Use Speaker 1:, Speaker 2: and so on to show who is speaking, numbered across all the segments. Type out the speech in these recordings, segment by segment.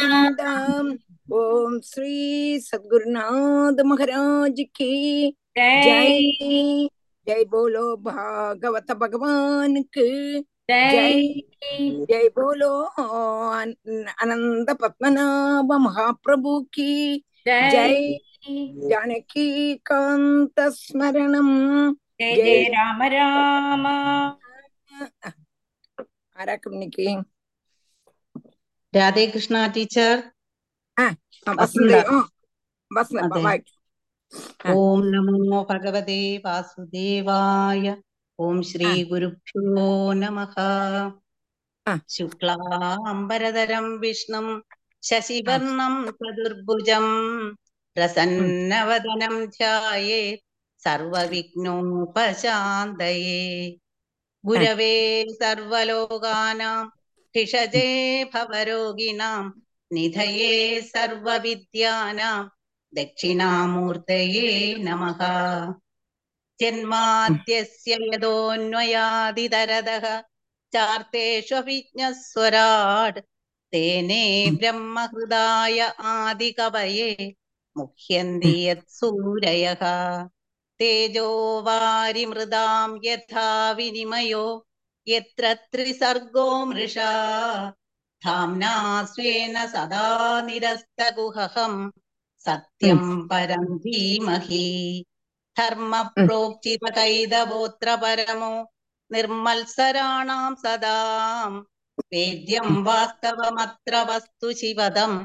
Speaker 1: பிண்டாம்
Speaker 2: ஓம்
Speaker 1: ஸ்ரீ சத்குருநாத் மகாராஜ் கி ஜெய்
Speaker 2: ஜெய்
Speaker 1: போலோ பாகவத பகவானுக்கு ஜெய் ஜெய் போலோ அனந்த பத்மநாப
Speaker 2: மகாபிரபு
Speaker 1: கி ஜெய் ஜானகி காந்த
Speaker 2: ஸ்மரணம்
Speaker 1: ஜெய்
Speaker 2: ராம ராம ஆராக்கம்
Speaker 1: இன்னைக்கு രാധേ
Speaker 3: കൃഷ്ണ ടീച്ചർ ഓം നമോ ഭഗവതേ വാസുദേവായ ഓം ശ്രീ ഗുരുഭ്യോ നമ ശുക്ലാംബരതരം വിഷ്ണു ശശിവർണം ചതുർഭുജം പ്രസന്നവദനം ധ്യായേ സർവവിഘ്നോപശാന്തയേ ഗുരവേ സർവലോകാനാം षजे
Speaker 1: भवरोगिणाम्
Speaker 3: निधये सर्वविद्यानाम् दक्षिणामूर्तये नमः
Speaker 1: जन्माद्यस्य
Speaker 3: यदोऽन्वयादिदरदः चार्तेष्वभिज्ञस्वराट् तेने
Speaker 1: ब्रह्महृदाय
Speaker 3: आदिकवये मुह्यन्ति यत्सूरयः तेजो वारिमृदाम् यथा विनिमयो यत्र त्रिसर्गो मृषा धाम्ना स्वेन
Speaker 1: सदा
Speaker 3: निरस्तगुहम् सत्यम् परम्
Speaker 1: धीमहि
Speaker 3: धर्मप्रोक्तिपतैदवोऽत्र परमो निर्मत्सराणाम् सदाम् वेद्यम् वास्तवमत्र वस्तु शिवदम्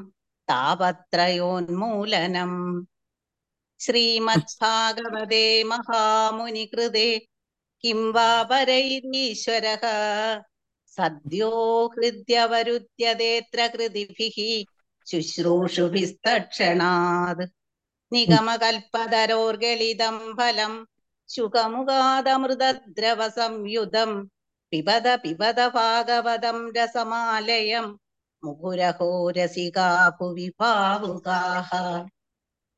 Speaker 3: तापत्रयोन्मूलनम् श्रीमद्भागवते महामुनिकृते കിം വാ പരൈരീശ്വരः സദ്യോ ഹൃദ്യവരുദ്യതേത്ര കൃതിഭിः ശുശ്രൂഷുഭിസ്തക്ഷണാത് നിഗമകൽപ്പതരോർഗളിതം ഫലം ശുഖമുഖാദമൃതദ്രവ സംയുതം പിബത പിബത ഭാഗവതം രസമാലയം. ഭുവി ഭാവുകാः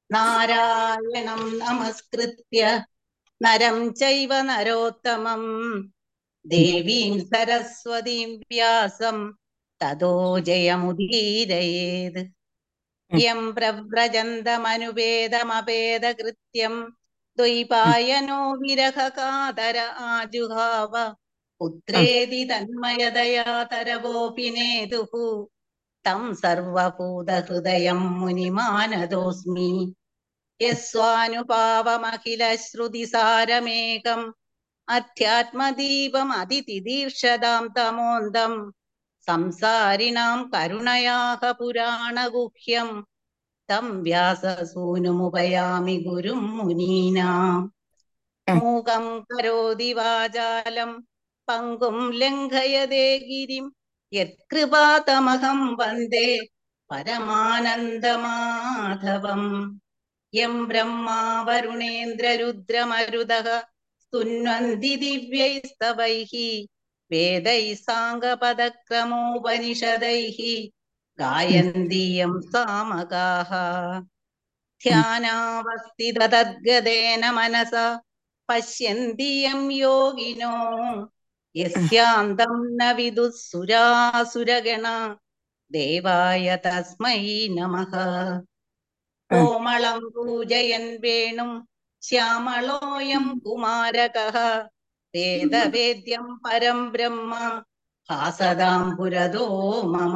Speaker 3: നാരായണം നമസ്കൃത്യ. നരം ചൈവ നരോത്തമം. ദേവീം സരസ്വതീം വ്യാസം. തതോ ജയമുദീരയേത്. യം പ്രവ്രജന്തമനുപേദമപേദകൃത്യം ദ്വൈപായനോ വിരഹകാതര ആജുഹാവ. പുത്രേതി തന്മയതയാ തരവോപി നേതുഃ തം സർവഭൂതഹൃദയം മുനിമാനതോസ്മി യസ്വാനുഭാവമഖിലശ്രുതിസാരമേകം അധ്യാത്മദീപം അതിഥിദീർഷതാം തമോന്തം. സംസാരിണാം കരുണയാഹ പുരാണഗുഹ്യം. തം വ്യാസസൂനുമുപയാമി ഗുരും മുനീനാം. മൂകം കരോതി വാചാലം. പങ്കും ലംഘയതേ ഗിരിം. യത്കൃപാതമഹം വന്ദേ പരമാനന്ദമാധവം. യം ബ്രഹ്മാ വരുണേന്ദ്രരുദ്രമരുതഃ സ്തുന്വന്തി ദിവ്യൈസ്തവൈഃ വേദൈ സാംഗപദക്രമോപനിഷദൈഃ ഗായന്തി യം സാമകാഃ ധ്യാനാവസ്ഥി തദ്ഗതേന മനസ പശ്യന്തി യം യോഗിനോ യസ്യാന്തം ന വിദുസുരാസുരഗണ ദേവായ തസ്മൈ നമഃ കോമളം പൂജയൻ വേണും ശ്യാമളോയം കുമാരക വേദവേദ്യം പരം ബ്രഹ്മ ഹാസതാം പുരതോ മമ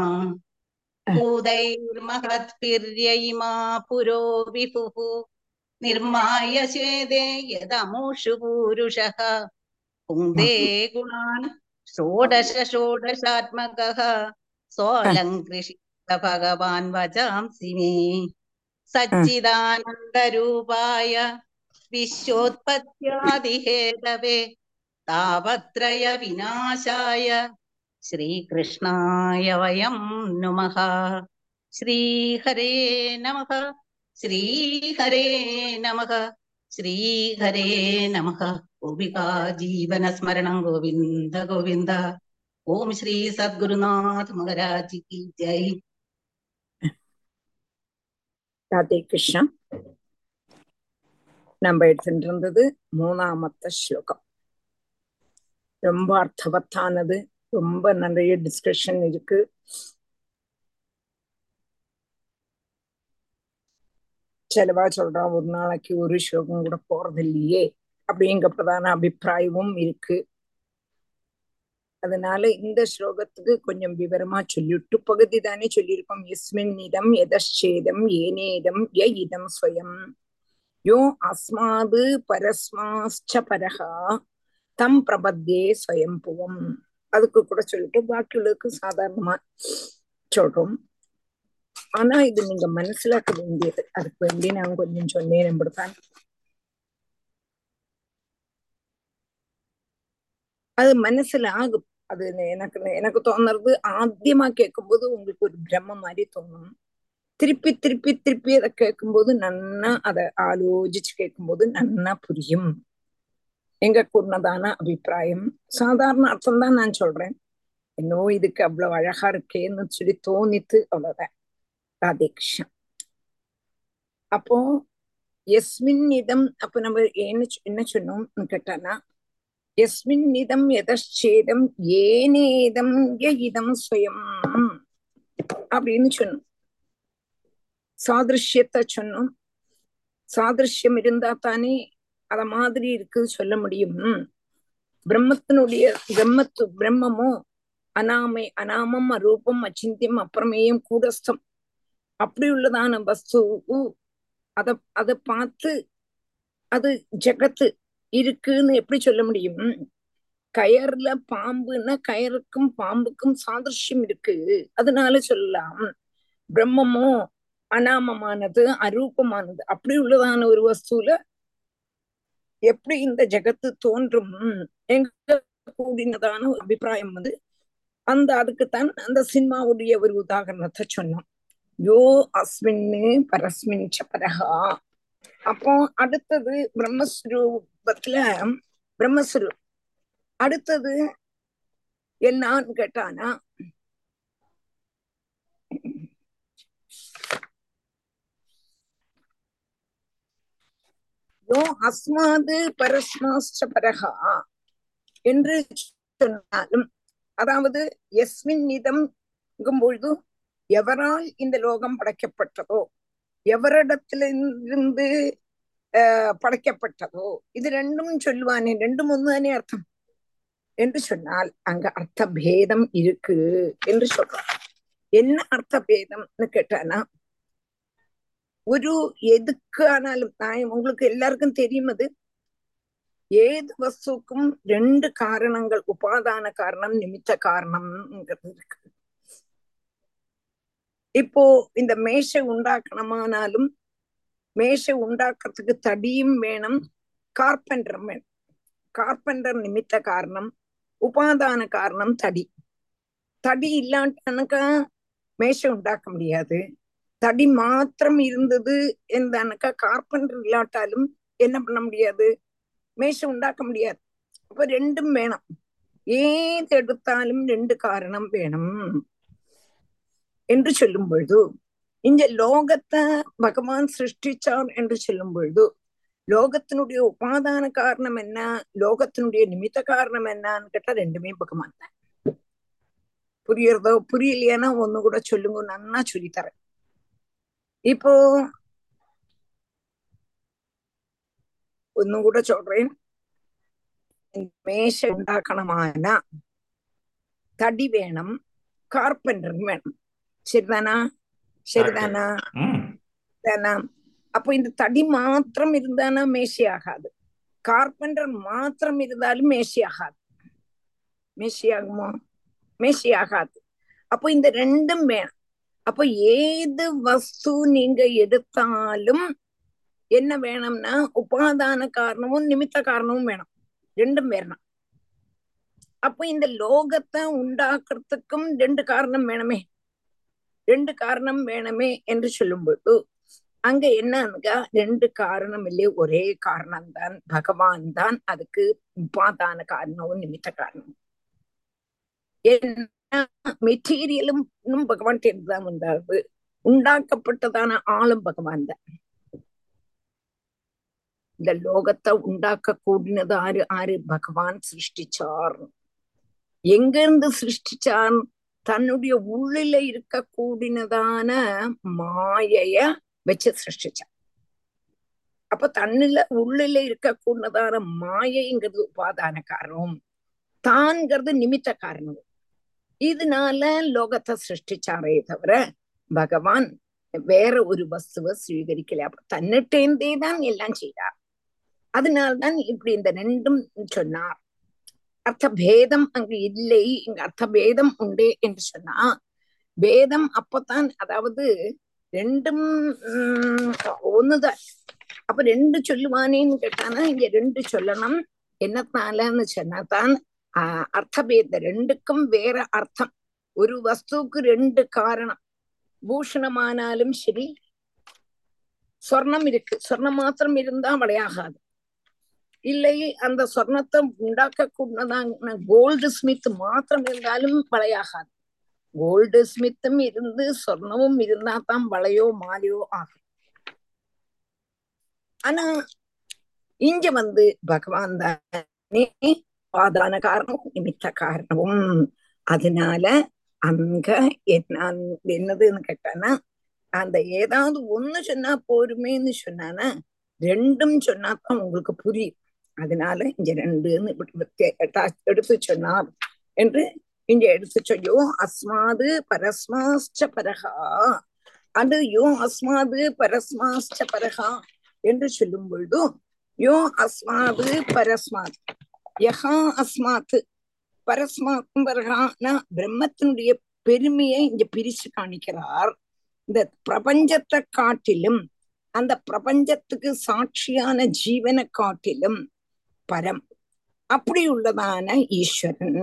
Speaker 3: ഭൂതൈർമഹത്പിര്യൈമാ പുരോ വിഭുഃ നിർമായ ചേതേ യദമൂഷു പൂരുഷ പുങ്തേ ഗുണാൻ ഷോഡശ ഷോഡശാത്മക സോലങ്കൃഷി ഭഗവാൻ വചാംസി മേ സച്ചിദാനന്ദരൂപായ വിശ്വോത്പത്യാദിഹേതവേ താപത്രയ വിനാശായ ശ്രീകൃഷ്ണായ വയം നുമ. ശ്രീഹരേ നമ. ശ്രീഹരേ നമ. ശ്രീഹരേ നമ. ഗോപികാ ജീവന സ്മരണം ഗോവിന്ദ ഗോവിന്ദ. ഓം ശ്രീ സദ്ഗുരുനാഥ് മഹാരാജ് കി ജയ്.
Speaker 1: ராதே கிருஷ்ணா நம்ம எடுத்துட்டு மூணாமத்த ஸ்லோகம். ரொம்ப அர்த்தவத்தானது ரொம்ப நிறைய டிஸ்கஷன் இருக்கு. செலவா சொல்றான் ஒரு நாளைக்கு ஒரு ஸ்லோகம் கூட போறது இல்லையே அப்படிங்கிற பிரதான அபிப்பிராயமும் இருக்கு. அதனால இந்த ஸ்லோகத்துக்கு கொஞ்சம் விவரமா சொல்லிட்டு பகுதி தானே சொல்லியிருக்கோம். எஸ்மின் இதம் எதச்சேதம் ஏனேதம் ய இதம் ஸ்வயம். யோ அஸ்மாது பரஸ்மாச்ச பரஹா தம் பிரபத்தே ஸ்வயம்புவம் அதுக்கு கூட சொல்லிட்டு பாக்கியுள்ளதுக்கு சாதாரணமா சொல்றோம். ஆனா இது நீங்க மனசிலாக்க வேண்டியது. அதுக்கு வேண்டி நான் கொஞ்சம் சொன்னேன் அப்படித்தான் அது மனசுல ஆகும். அது எனக்கு எனக்கு தோணுறது ஆத்தியமா கேட்கும்போது உங்களுக்கு ஒரு பிரம்ம மாதிரி தோணும். திருப்பி திருப்பி திருப்பி அதை கேட்கும்போது நன்னா அதை ஆலோசிச்சு கேட்கும்போது நன்னா புரியும். எங்க கூடதான அபிப்பிராயம். சாதாரண அர்த்தம் தான் நான் சொல்றேன். என்னோ இதுக்கு அவ்வளவு அழகா இருக்கேன்னு சொல்லி தோணித்து அவ்வளவுதான். ராதேகிருஷ்ணன் அப்போ எஸ்மின் இதம் அப்ப நம்ம என்ன என்ன சொன்னோம்னு கேட்டானா எஸ்மின் இதம் எதச்சேதம் ஏனேதம் ய இதம் ஸ்வயம் அப்படின்னு சொன்னோம். சாதிருஷ்யத்தை சொன்னோம். சாதிருஷ்யம் இருந்தா தானே அத மாதிரி இருக்கு சொல்ல முடியும். பிரம்மத்தினுடைய பிரம்மத்து பிரம்மமோ அனாமை அனாமம் அரூபம் அச்சிந்தியம் அப்பிரமேயம் கூடஸ்தம் அப்படி உள்ளதான வஸ்து அத அத பார்த்து அது ஜெகத்து இருக்குன்னு எப்படி சொல்ல முடியும்? கயர்ல பாம்புன்னா கயருக்கும் பாம்புக்கும் சாதிருஷ்யம் இருக்கு. அதனால சொல்லலாம். பிரம்மமோ அனாமமானது அரூபமானது. அப்படி உள்ளதான ஒரு வஸ்துல எப்படி இந்த ஜெகத்து தோன்றும்? எங்க கூடினதான ஒரு அபிப்பிராயம் வந்து அந்த அதுக்குத்தான் அந்த சினிமாவுடைய ஒரு உதாகரணத்தை சொன்னோம். யோ அஸ்மின்னு பரஸ்மின் பரஹா அப்போ அடுத்தது பிரம்மஸ்வரூபத்துல பிரம்மஸ்வரூ அடுத்தது என்னான்னு கேட்டானா? யோ அஸ்மாது பரஸ்மாஸ்ட பரஹா என்று சொன்னாலும் அதாவது எஸ்மின் இதம் பொழுது எவரால் இந்த லோகம் படைக்கப்பட்டதோ? எவரிடத்திலிருந்து படைக்கப்பட்டதோ இது ரெண்டும் சொல்லுவானே ரெண்டும் ஒன்று தானே அர்த்தம் என்று சொன்னால் அங்க அர்த்த பேதம் இருக்கு என்று சொல்றான் என்ன அர்த்த பேதம்னு கேட்டானா ஒரு எதுக்கு ஆனாலும் நான் உங்களுக்கு எல்லாருக்கும் தெரியும் அது ஏது வஸ்துக்கும் ரெண்டு காரணங்கள் உபாதான காரணம் நிமித்த காரணம்ங்கிறது இருக்கு இப்போ இந்த மேஷை உண்டாக்கணுமானாலும் மேஷை உண்டாக்குறதுக்கு தடியும் வேணும் கார்பெண்டரும் வேணும் கார்பெண்டர் நிமித்த காரணம் உபாதான காரணம் தடி. தடி இல்லாட்டானுக்கா மேஷை உண்டாக்க முடியாது. தடி மாத்திரம் இருந்தது என்றானுக்கா கார்பெண்டர் இல்லாட்டாலும் என்ன பண்ண முடியாது? மேஷை உண்டாக்க முடியாது. அப்ப ரெண்டும் வேணும். ஏது எடுத்தாலும் ரெண்டு காரணம் வேணும். என்று சொல்லும் பொழுது இந்த லோகத்தை பகவான் சிருஷ்டிச்சார் என்று சொல்லும் பொழுது லோகத்தினுடைய உபாதான காரணம் என்ன லோகத்தினுடைய நிமித்த காரணம் என்னன்னு கேட்டா ரெண்டுமே பகவான் தான் புரியறதோ புரியலையானா ஒண்ணு கூட சொல்லுங்க நன்னா சொல்லித்தரேன் இப்போ ஒன்னும் கூட சொல்றேன் மேஷ உண்டாக்கணுமானா தடி வேணும் கார்பெண்டர் வேணும் சரிதானா சரிதானா தானா அப்போ இந்த தடி மாத்திரம் இருந்தானா மேஷி ஆகாது கார்பெண்டர் மாத்திரம் இருந்தாலும் மேஷி ஆகாது மேஷி ஆகுமோ மேஷி ஆகாது அப்போ இந்த ரெண்டும் வேணும். அப்போ ஏது வஸ்து நீங்க எடுத்தாலும் என்ன வேணும்னா உபாதான காரணமும் நிமித்த காரணமும் வேணும். ரெண்டும் வேணும். அப்போ இந்த லோகத்தை உண்டாக்குறதுக்கும் ரெண்டு காரணம் வேணுமே. ரெண்டு காரணம் வேணுமே என்று சொல்லும்போது அங்க என்னன்னுக்கா ரெண்டு காரணம் இல்லையே ஒரே காரணம் தான் பகவான் தான் அதுக்கு உபாதான காரணமும் நிமித்த காரணம் என்ன மெட்டீரியலும் இன்னும் பகவான் தான் உண்டாகுது. உண்டாக்கப்பட்டதான ஆளும் பகவான் தான். இந்த லோகத்தை உண்டாக்க கூடினது ஆறு ஆறு பகவான் சிருஷ்டிச்சார். எங்க இருந்து சிருஷ்டிச்சார்? தன்னுடைய உள்ளில இருக்க கூடினதான மாயைய வச்சு சிருஷ்டிச்சான் அப்ப தன்னில உள்ளில கூடினதான மாயைங்கிறது உபாதான காரணம் தான்ங்கிறது நிமித்த காரணம். இதனால லோகத்தை சிருஷ்டிச்சாரே தவிர பகவான் வேற ஒரு வஸ்துவை ஸ்வீகரிக்கல அப்ப தன்னிட்டேந்தே தான் எல்லாம் செய்தார் அதனால்தான் இப்படி இந்த ரெண்டும் சொன்னார். அர்த்த பேதம் அங்கு இல்லை. இங்க அர்த்த பேதம் உண்டே என்று சொன்னா பேதம் அப்பத்தான் அதாவது ரெண்டும் ஒண்ணுதான். அப்ப ரெண்டு சொல்லுவானேன்னு கேட்டானா இங்க ரெண்டு சொல்லணும். என்னத்தாலன்னு சொன்னாதான் ஆஹ் அர்த்தபேத ரெண்டுக்கும் வேற அர்த்தம். ஒரு வஸ்துவுக்கு ரெண்டு காரணம். பூஷணமானாலும் சரி சொர்ணம் இருக்கு. சொர்ணம் மாத்திரம் இருந்தா விளையாகாது. இல்லை அந்த சொர்ணத்தை உண்டாக்க கூடதான கோல்டு ஸ்மித் மாத்திரம் இருந்தாலும் விளையாகாது. கோல்டு ஸ்மித்தும் இருந்து சொர்ணமும் இருந்தா தான் வளையோ மாலையோ ஆகும். ஆனா இங்க வந்து பகவான் தானே பாதான காரணம் நிமித்த காரணமும். அதனால அங்க என்ன என்னதுன்னு கேட்டானா அந்த ஏதாவது ஒண்ணு சொன்னா போருமேன்னு சொன்னானா ரெண்டும் சொன்னாதான் உங்களுக்கு புரியும். அதனால இங்க ரெண்டுன்னு எடுத்து சொன்னார் என்று இங்க எடுத்து சொல்லியோ அஸ்மாது பரஸ்மாஸ்ட பரகா அது யோ அஸ்மாது பரஸ்மாஸ்ட பரகா என்று சொல்லும் பொழுதும் யோ அஸ்மாது பரஸ்மாத் யஹா அஸ்மாத் பரஸ்மாத் பரகான பிரம்மத்தினுடைய பெருமையை இங்க பிரிச்சு காணிக்கிறார். இந்த பிரபஞ்சத்தை காட்டிலும் அந்த பிரபஞ்சத்துக்கு சாட்சியான ஜீவனை காட்டிலும் பரம். அப்படி உள்ளதான ஈஸ்வரன்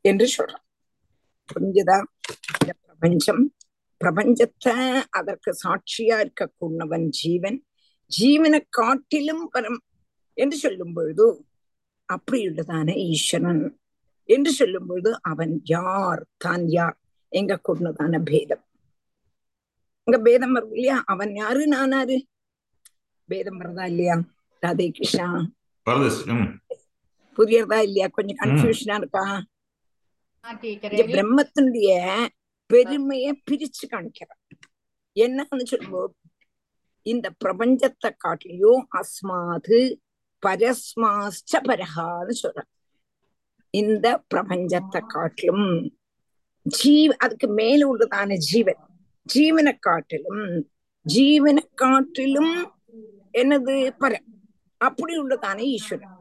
Speaker 1: என்று சொல்றான். புரிஞ்சுதா? இந்த பிரபஞ்சம். பிரபஞ்சத்தை அதற்கு சாட்சியா இருக்கக்கூடவன் ஜீவன். ஜீவனை காட்டிலும் பரம் என்று சொல்லும் பொழுது அப்படியுள்ளதான ஈஸ்வரன் என்று சொல்லும் பொழுது அவன் யார்? தான் யார்? எங்க கூடதான பேதம். இங்க பேதம் வருது இல்லையா? அவன் யாரு? நானாரு பேதம் வருதா இல்லையா? ராதே கிருஷ்ணா. புரியறதா இல்லையா? கொஞ்சம் கன்ஃபியூஷனா இருக்கா? பிரம்மத்தினுடைய பெருமைய பிரிச்சு காணிக்கிறான் என்னன்னு சொல்லும்போது இந்த பிரபஞ்சத்தை காட்டிலையோ அஸ்மாது பரஸ்மாஸ்ச பரகான்னு சொல்றான் இந்த பிரபஞ்சத்தை காட்டிலும் ஜீவ அதுக்கு மேல உள்ளதான ஜீவன் ஜீவனை காட்டிலும் ஜீவனை காட்டிலும் என்னது? பர அப்படி உள்ளதான ஈஸ்வரன்.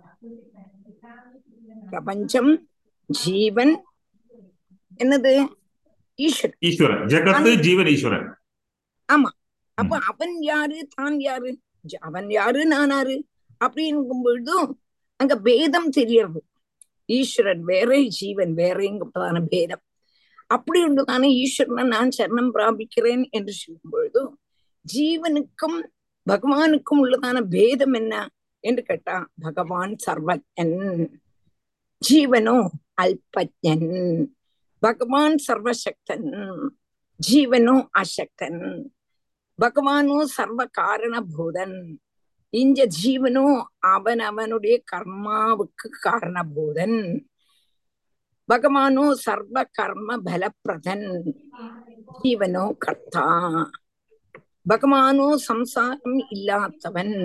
Speaker 1: பிரபஞ்சம் ஜீவன் என்னது? ஈஸ்வரன்.
Speaker 4: ஈஸ்வரன். ஜெகத்து ஜீவன் ஈஸ்வரன்.
Speaker 1: ஆமா. அப்ப அவன் யாரு? தான் யாரு? அவன் யாரு? நான் யாரு? அப்படிங்கும் பொழுதும் அங்க பேதம் தெரியறது ஈஸ்வரன் வேற ஜீவன் வேறேங்கப்பதான பேதம். அப்படி உள்ளதான ஈஸ்வரனை நான் சரணம் பிராபிக்கிறேன் என்று சொல்லும் பொழுதும் ஜீவனுக்கும் பகவானுக்கும் உள்ளதான பேதம் என்ன? என்று கேட்டா பகவான் சர்வஜன் ஜீவனோ அல்பஜன் பகவான் சர்வசக்தன் ஜீவனோ அசக்தன் பகவானோ சர்வ காரணபூதன் இந்த ஜீவனோ அவன் அவனுடைய கர்மாவுக்கு காரணபூதன் பகவானோ சர்வ கர்ம பலப்பிரதன் ஜீவனோ கர்த்தா பகவானோ சம்சாரம் இல்லாதவன்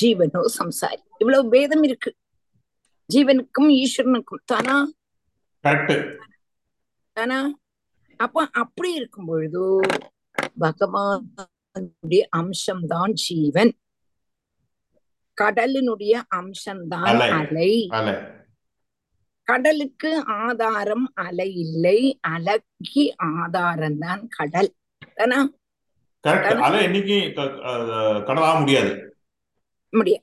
Speaker 1: ஜீவனோ சம்சாரி. இவ்வளவு பேதம் இருக்கு. ஜீவனுக்கும் ஈஸ்வரனுக்கும். தானா? தானா? அப்ப அப்படி இருக்கும் பொழுது பகவானுடைய அம்சம்தான் ஜீவன். கடலினுடைய அம்சம்தான் அலை. கடலுக்கு ஆதாரம் அலை இல்லை. அலைக்கு ஆதாரம் தான்? கடல் தானா?
Speaker 4: அலை முடியாது.
Speaker 1: முடியாது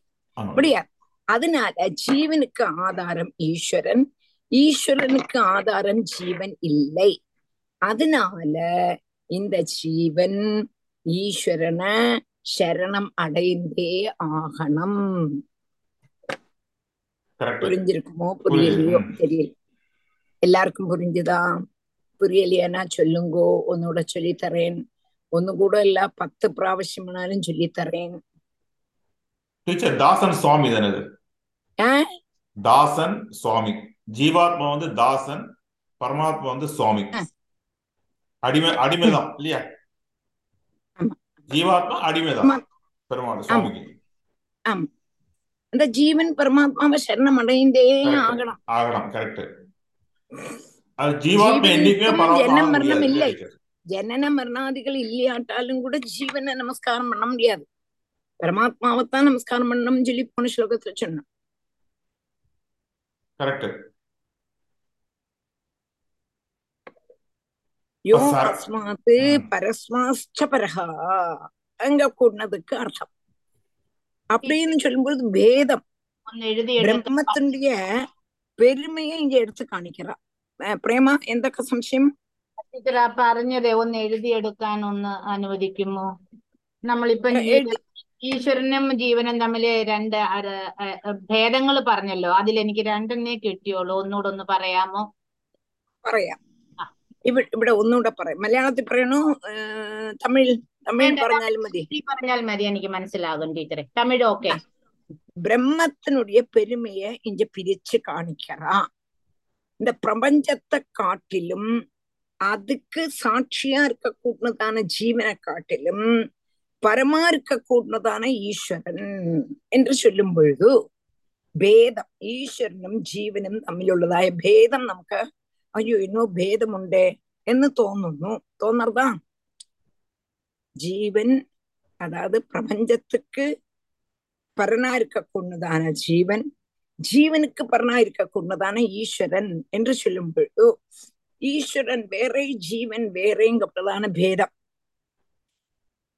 Speaker 1: முடியாது. அதனால ஜீவனுக்கு ஆதாரம் ஈஸ்வரன். ஈஸ்வரனுக்கு ஆதாரம் ஜீவன் இல்லை. அதனால இந்த ஜீவன் ஈஸ்வரனை சரணம் அடைந்தே ஆகணும். புரிஞ்சிருக்குமோ? புரியலையோ? தெரியல. எல்லாருக்கும் புரிஞ்சுதா? புரியலையானா சொல்லுங்கோ. ஒன்னோட சொல்லித்தரேன். ஒன்னு கூட இல்ல. பத்து பிராവശ്யம் வேணாலும் சொல்லித்தரேன்.
Speaker 4: டீச்சர் தாசன் சுவாமி தானே தாசன் சுவாமி ஜீவாத்மா வந்து தாசன் பரமாத்மா வந்து சுவாமி அடிமை அடிமைதான் இல்லையா? ஜீவாத்மா அடிமைதான். பெருமாள் சுவாமிக்கு.
Speaker 1: அந்த ஜீவன் பரமாத்மாவை சரணம் அடைந்தே. ஆகணும்.
Speaker 4: ஆகலாம் கரெக்ட் அது ஜீவாத்மா என்னைக்குமே
Speaker 1: இல்லை. ஜனன மரணாதிகள் இல்லையாட்டாலும் கூட ஜீவனை நமஸ்காரம் பண்ண முடியாது. பரமாத்மாவைத்தான் நமஸ்காரம் பண்ணணும்னு சொல்லி போன ஸ்லோகத்துல சொன்னோம்
Speaker 4: கரெக்ட்
Speaker 1: யோ
Speaker 4: சர-
Speaker 1: அஸ்மாத்
Speaker 4: ம்.
Speaker 1: பரஸ்மாச்ச பரஹா அங்க கூடினதுக்கு அர்த்தம் அப்படின்னு சொல்லும்போது வேதம்
Speaker 3: ഒന്ന് എഴുതിയെടുത്ത്
Speaker 1: பிரம்மத்தினுடைய பெருமையை இங்க எடுத்து காணிக்கிறா அஹ் பிரேமா എന്തൊക്കെ സംശയം
Speaker 3: ടീച്ചർ ആ പറഞ്ഞതേ ഒന്ന് എഴുതിയെടുക്കാൻ ഒന്ന് അനുവദിക്കുമോ നമ്മളിപ്പം
Speaker 1: എ-
Speaker 3: ജീവ-
Speaker 1: എഴുതി-
Speaker 3: ഈശ്വരനും ജീവനും തമ്മില് രണ്ട് ഭേദങ്ങൾ പറഞ്ഞല്ലോ അതിൽ എനിക്ക് രണ്ടെണ്ണേ കിട്ടിയുള്ളൂ ഒന്നുകൂടെ ഒന്ന് പറയാമോ
Speaker 1: പറയാം
Speaker 3: ആ.
Speaker 1: ഇവിടെ ഇവിടെ ഒന്നുകൂടെ പറയാം മലയാളത്തിൽ പറയണോ ഏഹ് തമിഴ് തമിഴ്
Speaker 3: വേണ്ട,
Speaker 1: പറഞ്ഞാലും മതി
Speaker 3: ഈ പറഞ്ഞാൽ മതി എനിക്ക് മനസ്സിലാകും ടീച്ചറെ തമിഴ് ഓക്കെ
Speaker 1: பிரம்மத்தினுடைய பெருமையை இங்க பிரிச்சு காணிக்கிறா இந்த பிரபஞ்சத்தை காட்டிலும் அதுக்கு சாட்சியா இருக்க கூடதான ஜீவனை காட்டிலும் பரமா இருக்க கூடதான ஈஸ்வரன் என்று சொல்லும் பொழுது ഭേദം ഈശ്വരനും ജീവനും തമ്മിലുള്ളതായ ഭേദം നമുക്ക് അയ്യോ ഇന്നോ ഭേദമുണ്ടേ എന്ന് തോന്നുന്നു തോന്നറതാ ജീവൻ அதாவது பிரபஞ்சத்துக்கு பரனா இருக்க கொண்டுதான ஜீவன் ஜீவனுக்கு பரனா இருக்க கொண்டுதான ஈஸ்வரன் என்று சொல்லும் பொழுது ஈஸ்வரன்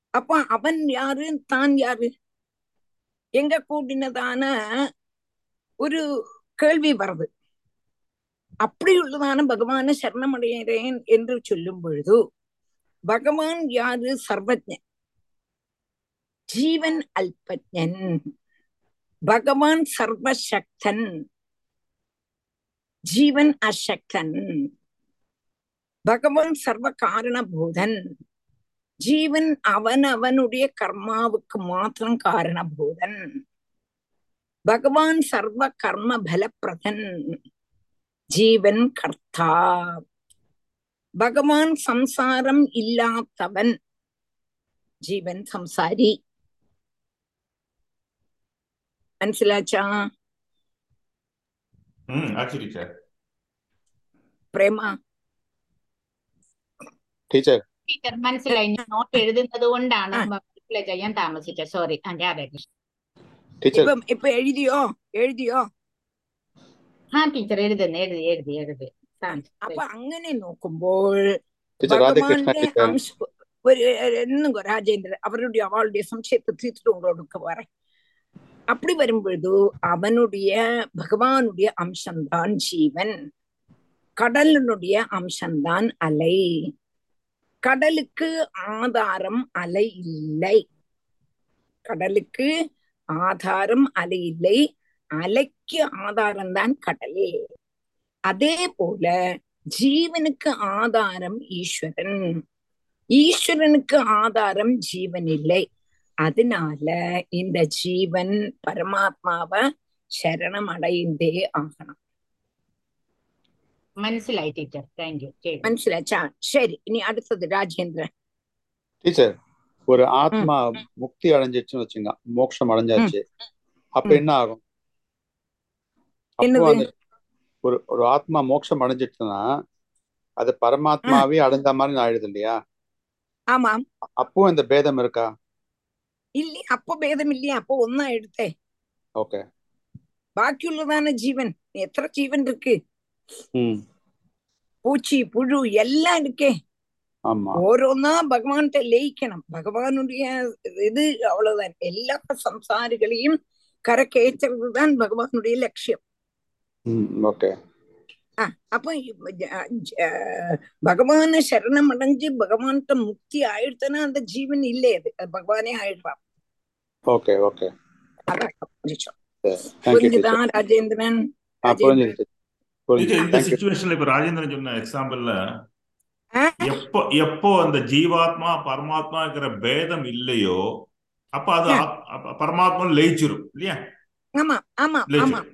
Speaker 1: அப்ப அவன் யாரு? தான் யாரு? எங்க கூட்டினதான ஒரு கேள்வி வருது. அப்படியுள்ளதான பகவான சரணமடைகிறேன் என்று சொல்லும் பொழுது பகவான் யாரு? சர்வஜன். ஜீவன் அல்பஜன். பகவான் சர்வசக்தன். ஜீவன் அசக்தன். பகவான் சர்வ காரணபூதன் ஜீவன் அவன் அவனுடைய கர்மாவுக்கு மாத்திரம் காரணபூதன் பகவான் சர்வ கர்ம பலப்பிரதன் ஜீவன் கர்த்தா பகவான் சம்சாரம் இல்லாதவன் ஜீவன் சம்சாரி മനസ്സിലാച്ചാ
Speaker 4: ம் ஆச்சு டீச்சர்
Speaker 1: പ്രേമ
Speaker 5: ടീച്ചർ
Speaker 3: ടീച്ചർ മനസ്സിലായി ഞാൻ നോട്ട് എഴുതുന്നത് കൊണ്ടാണ്
Speaker 1: ആ.
Speaker 3: റിപ്ലൈ ചെയ്യാൻ താമസിച്ചത് സോറി അതെ
Speaker 5: ടീച്ചർ
Speaker 1: ഇപ്പൊ ഇപ്പൊ എഴുതിയോ എഴുതിയോ
Speaker 3: ആ ടീച്ചർ എഴുതുന്നു എഴുതി എഴുതി എഴുതി താങ്ക്സ്.
Speaker 1: അപ്പൊ അങ്ങനെ നോക്കുമ്പോൾ
Speaker 5: ടീച്ചർ രാധകൃഷ്ണ
Speaker 1: ഭഗവാന്റെ
Speaker 5: ടീച്ചർ
Speaker 1: അംശ ഒരു என்னங்க ராஜேந்திரன் அவருடைய அவளுடைய சம்சயத்தை தீர்த்துட்டு உங்களுக்கு வரேன் அப்படி வரும்பொழுது அவனுடைய பகவானுடைய அம்சம்தான் ஜீவன் கடலினுடைய அம்சம்தான் அலை கடலுக்கு ஆதாரம் அலை இல்லை. கடலுக்கு ஆதாரம் அலை இல்லை. அலைக்கு ஆதாரம் தான் கடல். அதே போல ஜீவனுக்கு ஆதாரம் ஈஸ்வரன். ஈஸ்வரனுக்கு ஆதாரம் ஜீவன் இல்லை. அதனால இந்த ஜீவன் பரமாத்மாவை சரணம் அடைந்தே ஆகணும்.
Speaker 3: മനസ്സിലായി ടീച്ചർ താങ്ക് യു ശരി
Speaker 1: മനസ്സിലാച്ചാ சரி இனி அடுத்தது ராஜேந்திரன்
Speaker 5: டீச்சர் ஒரு ஆத்மா முக்தி அடைஞ்சிச்சுன்னு வச்சுங்க மோட்சம் அடைஞ்சாச்சு அப்ப
Speaker 1: ம்.
Speaker 5: என்ன ஆகும் அப்போ
Speaker 1: என்னது?
Speaker 5: அந்த ஒரு ஒரு ஆத்மா மோட்சம் அடைஞ்சிட்டுன்னா அது பரமாத்மாவே அடைஞ்ச மாதிரி ஆயிடுது இல்லையா
Speaker 1: ஆமாம்
Speaker 5: அப்போ இந்த பேதம் இருக்கா
Speaker 1: இல்ல அப்போ பேதம் இல்லையா அப்போ ஒன்னா எடுத்தே
Speaker 5: ஓகே
Speaker 1: பாக்கியுள்ளதான ஜீவன் எத்தனை ஜீவன் இருக்கு
Speaker 5: ம்
Speaker 1: பூச்சி புழு எல்லாம் இருக்கே. ஓரோன்னா பகவான்கிட்ட லயிக்கணும். பகவானுடைய இது அவ்வளவுதான். எல்லா சம்சாரிகளையும் கரை தான் பகவானுடைய லட்சியம். அப்போ பகவான சரணம் அடைஞ்சு பகவான்கிட்ட முக்தி ஆயிடுத்துன்னா அந்த ஜீவன் இல்லை அது. பகவானே ஆயிடுறான்
Speaker 5: ஓகே ஓகே.
Speaker 1: அதான் புரிஞ்சுதா ராஜேந்திரன்?
Speaker 4: இந்த
Speaker 5: தேங்க்யூ
Speaker 4: சுச்சுவேஷன்ல இப்ப ராஜேந்திரன் சொன்ன எக்ஸாம்பிள்ல
Speaker 1: ஆ?
Speaker 4: எப்போ எப்போ அந்த ஜீவாத்மா பரமாத்மாங்கிற பேதம் இல்லையோ அப்ப அது
Speaker 1: ஆ.
Speaker 4: ஆத்- அப்ப பரமாத்மா லயிச்சிரும் இல்லையா
Speaker 1: ஆமா ஆமா ஆமா
Speaker 4: லயிச்சிரும்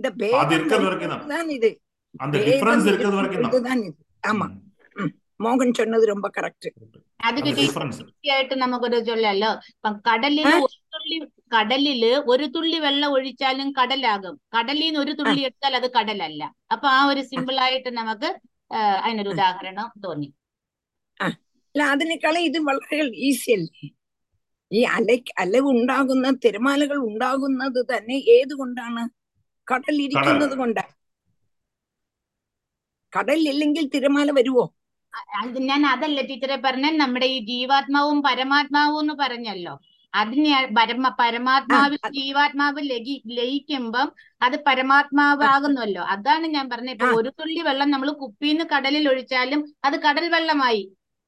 Speaker 1: இந்த
Speaker 4: அது
Speaker 1: பேதம்
Speaker 4: இருக்கிறது வரைக்கும் தான்
Speaker 1: தான் இது
Speaker 4: அந்த
Speaker 1: பேதம்
Speaker 4: டிஃபரன்ஸ் இருக்கிறது வரைக்கும் தான்
Speaker 1: இதுதான் இது ஆமா
Speaker 4: ம்.
Speaker 1: மோகன் சொன்னது ரொம்ப கரெக்ட்
Speaker 3: அதுக்கு
Speaker 4: அந்த டிஃபரன்ஸ்
Speaker 3: ആയിട്ട് നമുക്കൊരു ചൊല്ലല്ലോ ഇപ്പം കടലില്
Speaker 1: ആ.
Speaker 3: ഒരു തുള്ളി കടലിൽ ഒരു തുള്ളി വെള്ളം ഒഴിച്ചാലും കടലാകും. കടലിൽ നിന്ന് ഒരു തുള്ളി എടുത്താൽ അത് കടലല്ല. അപ്പൊ ആ ഒരു സിമ്പിൾ ആയിട്ട് നമുക്ക് അതിനൊരു ഉദാഹരണം തോന്നി.
Speaker 1: അല്ല അതിനേക്കാളും ഇത് വളരെ ഈസി അല്ലേ? ഈ അല അല ഉണ്ടാകുന്ന തിരമാലകൾ ഉണ്ടാകുന്നത് തന്നെ ഏത് കൊണ്ടാണ് കടൽ. ഇരിക്കുന്നത് കൊണ്ടാണ് കടലില്ലെങ്കിൽ തിരമാല വരുവോ?
Speaker 3: ഞാൻ അതല്ല ടീച്ചറെ പറഞ്ഞ നമ്മുടെ ഈ ജീവാത്മാവും പരമാത്മാവും എന്ന് പറഞ്ഞല്ലോ. അതിനെ പരമ പരമാത്മാവിൽ
Speaker 1: അത്
Speaker 3: ജീവാത്മാവ് ലഗി ലയിക്കുമ്പം അത് പരമാത്മാവ് ആകുന്നല്ലോ അതാണ് ഞാൻ പറഞ്ഞത് ഇപ്പൊ
Speaker 1: ആ.
Speaker 3: ഒരു തുള്ളി വെള്ളം നമ്മൾ കുപ്പിന്ന് കടലിൽ ഒഴിച്ചാലും അത് കടൽ വെള്ളമായി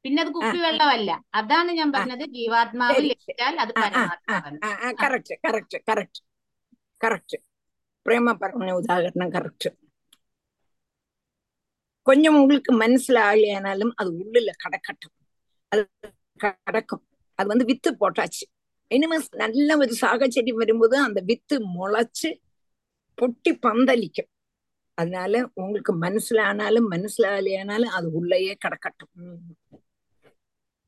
Speaker 3: പിന്നെ അത് കുപ്പി
Speaker 1: ആ.
Speaker 3: വെള്ളമല്ല അതാണ് ഞാൻ പറഞ്ഞത് ജീവാത്മാവ്
Speaker 1: ശരി, ശരി.
Speaker 3: ലയിച്ചാൽ അത്
Speaker 1: ആ ആ ആ
Speaker 3: പരമാത്മാവാണ്
Speaker 1: ആ correct correct correct correct Prema പറഞ്ഞ உதாரணம் கரெக்ட் கொஞ்சம் உங்களுக்கு மனசிலாகலையானாலும் அது உள்ளுல கடக்கட்டும் அது கடக்கும் அது வந்து வித்து போட்டாச்சு இனிமே நல்ல ஒரு சாகச்சரியம் வரும்போது அந்த வித்து முளைச்சு பொட்டி பந்தலிக்கும் அதனால உங்களுக்கு மனசிலானாலும் மனசிலாகலையானாலும் அது உள்ளேயே கடக்கட்டும் உம்.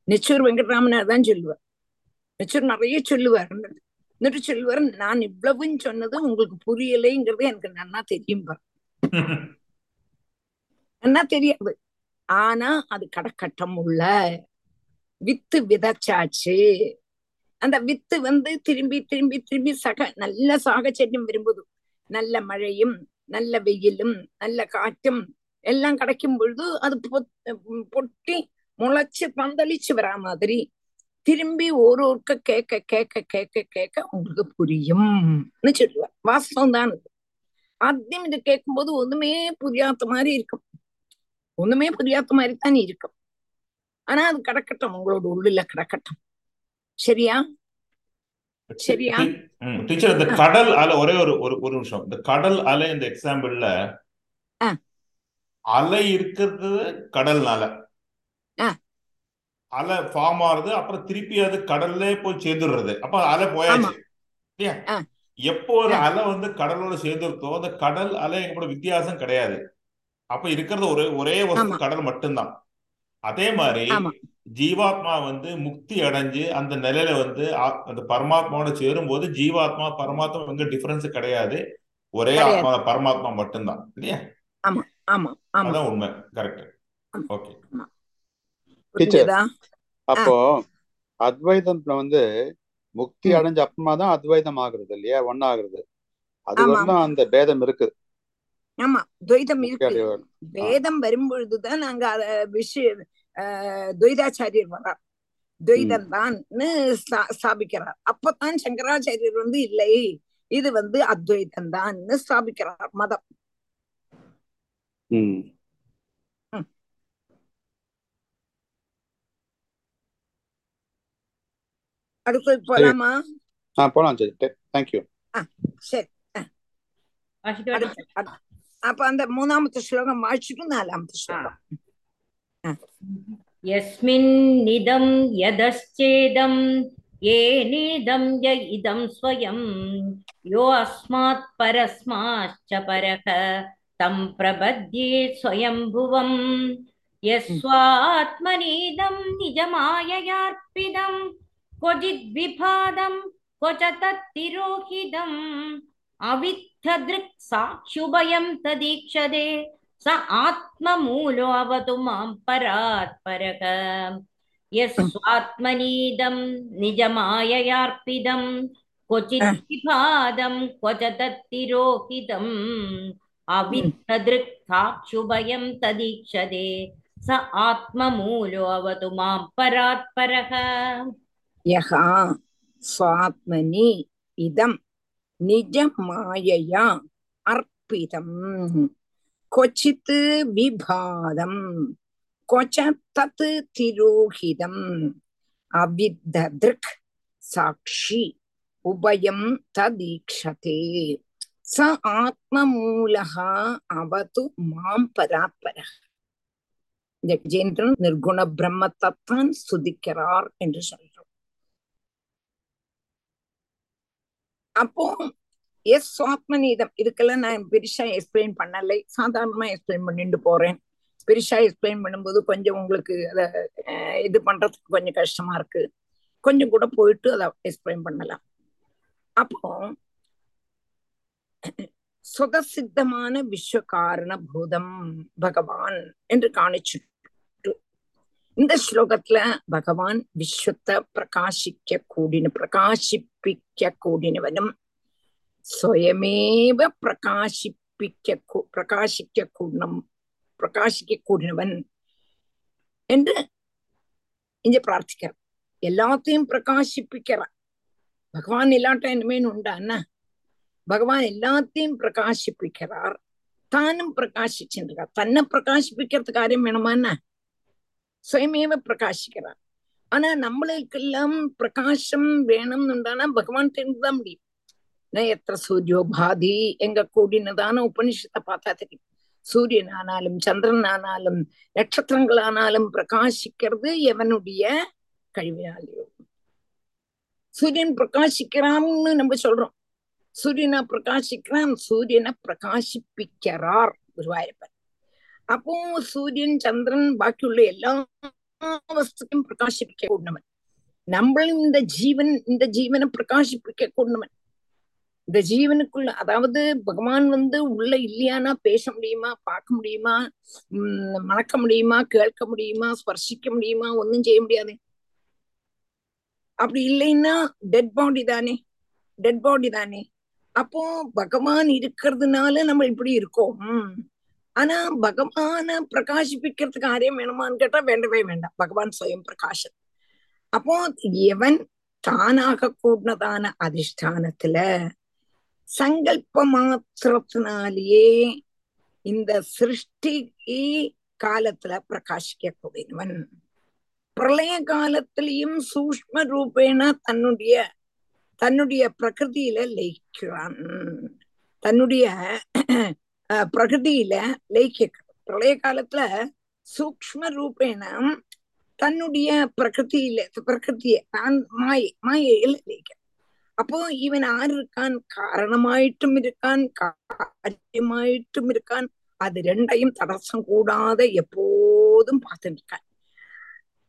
Speaker 1: நெச்சூர் வெங்கட்ராமனார் தான் சொல்லுவார் நெச்சூர் நிறைய சொல்லுவார் എന്നിട്ട് சொல்லுவார் நான் இவ்வளவும் சொன்னது உங்களுக்கு புரியலைங்கிறது எனக்கு நன்னா தெரியும் பாரு நன்னா தெரியாது ஆனா அது கடக்கட்டம் உள்ள வித்து விதைச்சாச்சு அந்த வித்து வந்து திரும்பி திரும்பி திரும்பி சக நல்ல சாகச்சரியம் விரும்புது நல்ல மழையும் நல்ல வெயிலும் நல்ல காற்றும் எல்லாம் கிடைக்கும் பொழுது அது பொட்டி முளைச்சு பந்தளிச்சு வரா மாதிரி திரும்பி ஒரு ஒருக்க கேட்க கேட்க கேட்க கேட்க உங்களுக்கு புரியும்னு சொல்லுவார் வாஸ்தவம் தான் இது ஆத்தியம் இது கேட்கும்போது ஒண்ணுமே புரியாத மாதிரி இருக்கும். ஒண்ணுமே புரியாத மாதிரி தான் இருக்கும். ஆனா அது கிடக்கட்டும் உங்களோட உள்ளுல கிடக்கட்டும். சரியா? சரியா?
Speaker 4: டீச்சர் இந்த கடல் அலை ஒரே ஒரு ஒரு ஒரு நிமிஷம். இந்த கடல் அலை இந்த எக்ஸாம்பிள்ல. அலை இருக்கிறது கடல்னால.
Speaker 1: ஆ.
Speaker 4: அலை ஃபார்ம் ஆகுது அப்புறம் திருப்பி அது கடல்லே போய் சேர்ந்துடுறது. அப்ப அலை போயாச்சு. இல்லையா. எப்போ ஒரு. அலை வந்து கடலோட சேர்ந்துருத்தோ அந்த கடல் அலை கூட வித்தியாசம் கிடையாது. அப்ப இருக்கிறது ஒரே ஒரே
Speaker 1: ஆமா.
Speaker 4: கடல் மட்டும்தான். அதே மாதிரி ஜீவாத்மா வந்து முக்தி அடைஞ்சு அந்த நிலையில வந்து அந்த பரமாத்மாவோட சேரும்போது ஜீவாத்மா பரமாத்மா எங்க டிஃபரன்ஸ் கிடையாது. ஒரே ஆத்மா பரமாத்மா மட்டும்தான். இல்லையா?
Speaker 1: ஆமா ஆமா ஆமா.
Speaker 4: அதான் உண்மை. கரெக்ட் ஓகே
Speaker 5: அப்போ அத்வைதம்ல வந்து முக்தி அடைஞ்ச அப்புறமா தான் அத்வைதம் ஆகுறது இல்லையா? ஒன்னாகிறது அது வரலாம் அந்த பேதம் இருக்கு
Speaker 1: ஆமா துவைதம் இருக்கு. வேதம் வரும்பொழுதுதான் நாங்க அத விஷய ஆஹ் துவைதாச்சாரியர் வரார். துவைதம் தான்னு ஸ்தாபிக்கிறார். அப்பதான் சங்கராச்சாரியர் வந்து இல்லை. இது வந்து அத்வைதம் தான்னு ஸ்தாபிக்கிறார் மதம். அடுத்து போலாமா?
Speaker 5: போலாம் சரி.
Speaker 1: அப்ப அந்த மூணாமத்து ஸ்லோகம் மாழிச்சிட்டும் நாலாமத்து ஸ்லோகம்.
Speaker 2: यस्मिन्निदं यदश्चेदं येनेदं य इदं स्वयं यो अस्मात् परस्माश्च परः तं प्रपद्ये स्वयंभुवं यस्वात्मनीदं निजमाययार्पितं क्वचिद्विभादं क्व च तत्तिरोहितम् अविद्धदृक् साक्षुभयं तदीक्षते स आत्ममूलो अवतु मां परात्परः यः स्वात्मनीदं निजमाययार्पितं क्वचिद्विभादं क्वच तत्तिरोहितम् अवित्तदृक्ताक्षुभयं तदीक्षते स आत्ममूलो अवतु मां परात्परः
Speaker 1: यः स्वात्मनि इदं निजमायया अर्पितम् கொச்சித்து விபாதம் கொச்ச தத்து திரோஹிதம் அவித்திருக் சாட்சி உபயம் ததீக்ஷதே. ச ஆத்மமூலகா அவது மாம் பராப்பரக இந்த விஜயந்திரன் நிர்குண பிரம்மத்தைத்தான் சுதிக்கிறார் என்று சொல்றோம். அப்போ எஸ் சுவாத்மநீதம் இதுக்கெல்லாம் நான் பெரிஷா எக்ஸ்பிளைன் பண்ணலை. சாதாரணமா எக்ஸ்பிளைன் பண்ணிட்டு போறேன். பெரிஷா எக்ஸ்பிளைன் பண்ணும்போது கொஞ்சம் உங்களுக்கு அதை இது பண்றதுக்கு கொஞ்சம் கஷ்டமா இருக்கு. கொஞ்சம் கூட போயிட்டு அதை எக்ஸ்பிளைன் பண்ணலாம். அப்போ சுதசித்தமான விஸ்வ காரண பூதம் பகவான் என்று காணிச்சுட்டு. இந்த ஸ்லோகத்துல பகவான் விஸ்வத்தை பிரகாசிக்க கூடின பிரகாசிப்பிக்க கூடினவனும் சுயமேவ பிரகாசிப்பிக்க பிரகாசிக்க கூடணும் பிரகாசிக்க கூடினவன் என்று இங்க பிரார்த்திக்கிறான் எல்லாத்தையும் பிரகாசிப்பிக்கிறான் பகவான் இல்லாட்ட இனிமேன் உண்டான பகவான் எல்லாத்தையும் பிரகாசிப்பிக்கிறார் தானும் பிரகாசிச்சுருக்கார் தன்னை பிரகாசிப்பிக்கிறதுக்கு காரியம் வேணுமான்னா சுயமேவ பிரகாசிக்கிறார் ஆனா நம்மளுக்கெல்லாம் பிரகாசம் வேணும்னு உண்டானா பகவான் தெரிந்துதான் முடியும் நயத்திர சூரியோ பாதி எங்க கூடினதான உபனிஷத்தை பார்த்தா தெரியும் சூரியன் ஆனாலும் சந்திரன் ஆனாலும் நட்சத்திரங்கள் ஆனாலும் பிரகாசிக்கிறது எவனுடைய கழிவினாலேயோ சூரியன் பிரகாசிக்கிறான்னு நம்ம சொல்றோம். சூரியனை பிரகாசிக்கிறான் சூரியனை பிரகாசிப்பிக்கிறார் குருவாயூரப்பன் அப்போ சூரியன் சந்திரன் பாக்கியுள்ள எல்லா வஸ்துக்கும் பிரகாசிப்பிக்க கூடவன் நம்மளும் இந்த ஜீவன் இந்த ஜீவனை பிரகாசிப்பிக்க கூடவன் இந்த ஜீவனுக்குள்ள அதாவது பகவான் வந்து உள்ள இல்லையானா பேச முடியுமா பார்க்க முடியுமா உம் மணக்க முடியுமா கேட்க முடியுமா ஸ்பர்சிக்க முடியுமா ஒன்னும் செய்ய முடியாது. அப்படி இல்லைன்னா டெட் பாடி தானே டெட் பாடி தானே. அப்போ பகவான் இருக்கிறதுனால நம்ம இப்படி இருக்கோம். உம். ஆனா பகவான பிரகாசிப்பிக்கிறதுக்கு ஆரியம் வேணுமான்னு கேட்டா வேண்டவே வேண்டாம். பகவான் சுயம் பிரகாஷன் அப்போ எவன் தானாக கூடினதான அதிஷ்டானத்துல சங்கல்ப மாத்திரத்தினாலேயே இந்த சிருஷ்டி காலத்துல பிரகாசிக்க கூடியவன். பிரளய காலத்திலையும் சூஷ்ம ரூபேண தன்னுடைய தன்னுடைய பிரகிருதியில லயிக்கிறான். தன்னுடைய அஹ், பிரகிருதியில லயிக்க பிரளய காலத்துல சூக்ம ரூபேண தன்னுடைய பிரகிருதியில பிரகிருதிய தான் மாயை மாயையில் லயிக்கிறான். அப்போ இவன் ஆறு இருக்கான்? காரணமாயிட்டும் இருக்கான் காரியமாயிட்டும் இருக்கான். அது ரெண்டையும் தடசம் கூடாத எப்போதும் பார்த்துருக்கான்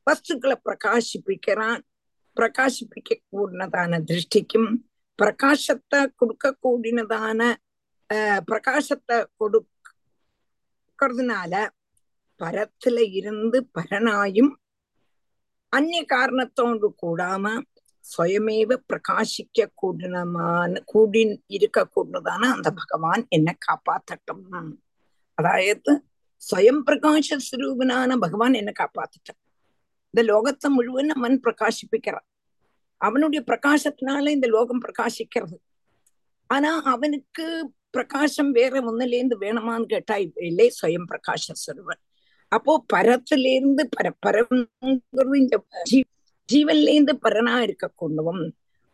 Speaker 1: வஸ்துக்களை பிரகாசிப்பிக்கிறான். பிரகாசிப்பிக்க கூடினதான திருஷ்டிக்கும் பிரகாசத்தை கொடுக்க கூடினதான அஹ், பிரகாசத்தை கொடுக்கறதுனால பரத்துல இருந்து பரனாயும் அந்நிய காரணத்தோடு கூடாம சுயமேவ பிரகாசிக்க கூடினமான கூடி இருக்க கூடினதான அந்த பகவான் என்ன காப்பாத்தட்டும்னா അതായത് സ്വയം പ്രകാശ സ്വരൂപനാണ് ഭഗവാൻ എന്നെ കാപ്പാത്തിട്ടത് ഇത് ലോകത്തെ മുഴുവൻ അവൻ പ്രകാശിപ്പിക്കറ അവനുடைய பிரகாசத்தினால இந்த லோகம் பிரகாசிக்கிறது. ஆனா அவனுக்கு பிரகாசம் வேற ஒன்னிலேருந்து வேணுமான்னு கேட்டா இல்லையே சுயம் பிரகாச சொருவன் அப்போ பரத்திலேருந்து பர பரம்ங்கிறது இந்த ஜீவன்லேருந்து பரனா இருக்க கொண்டவன்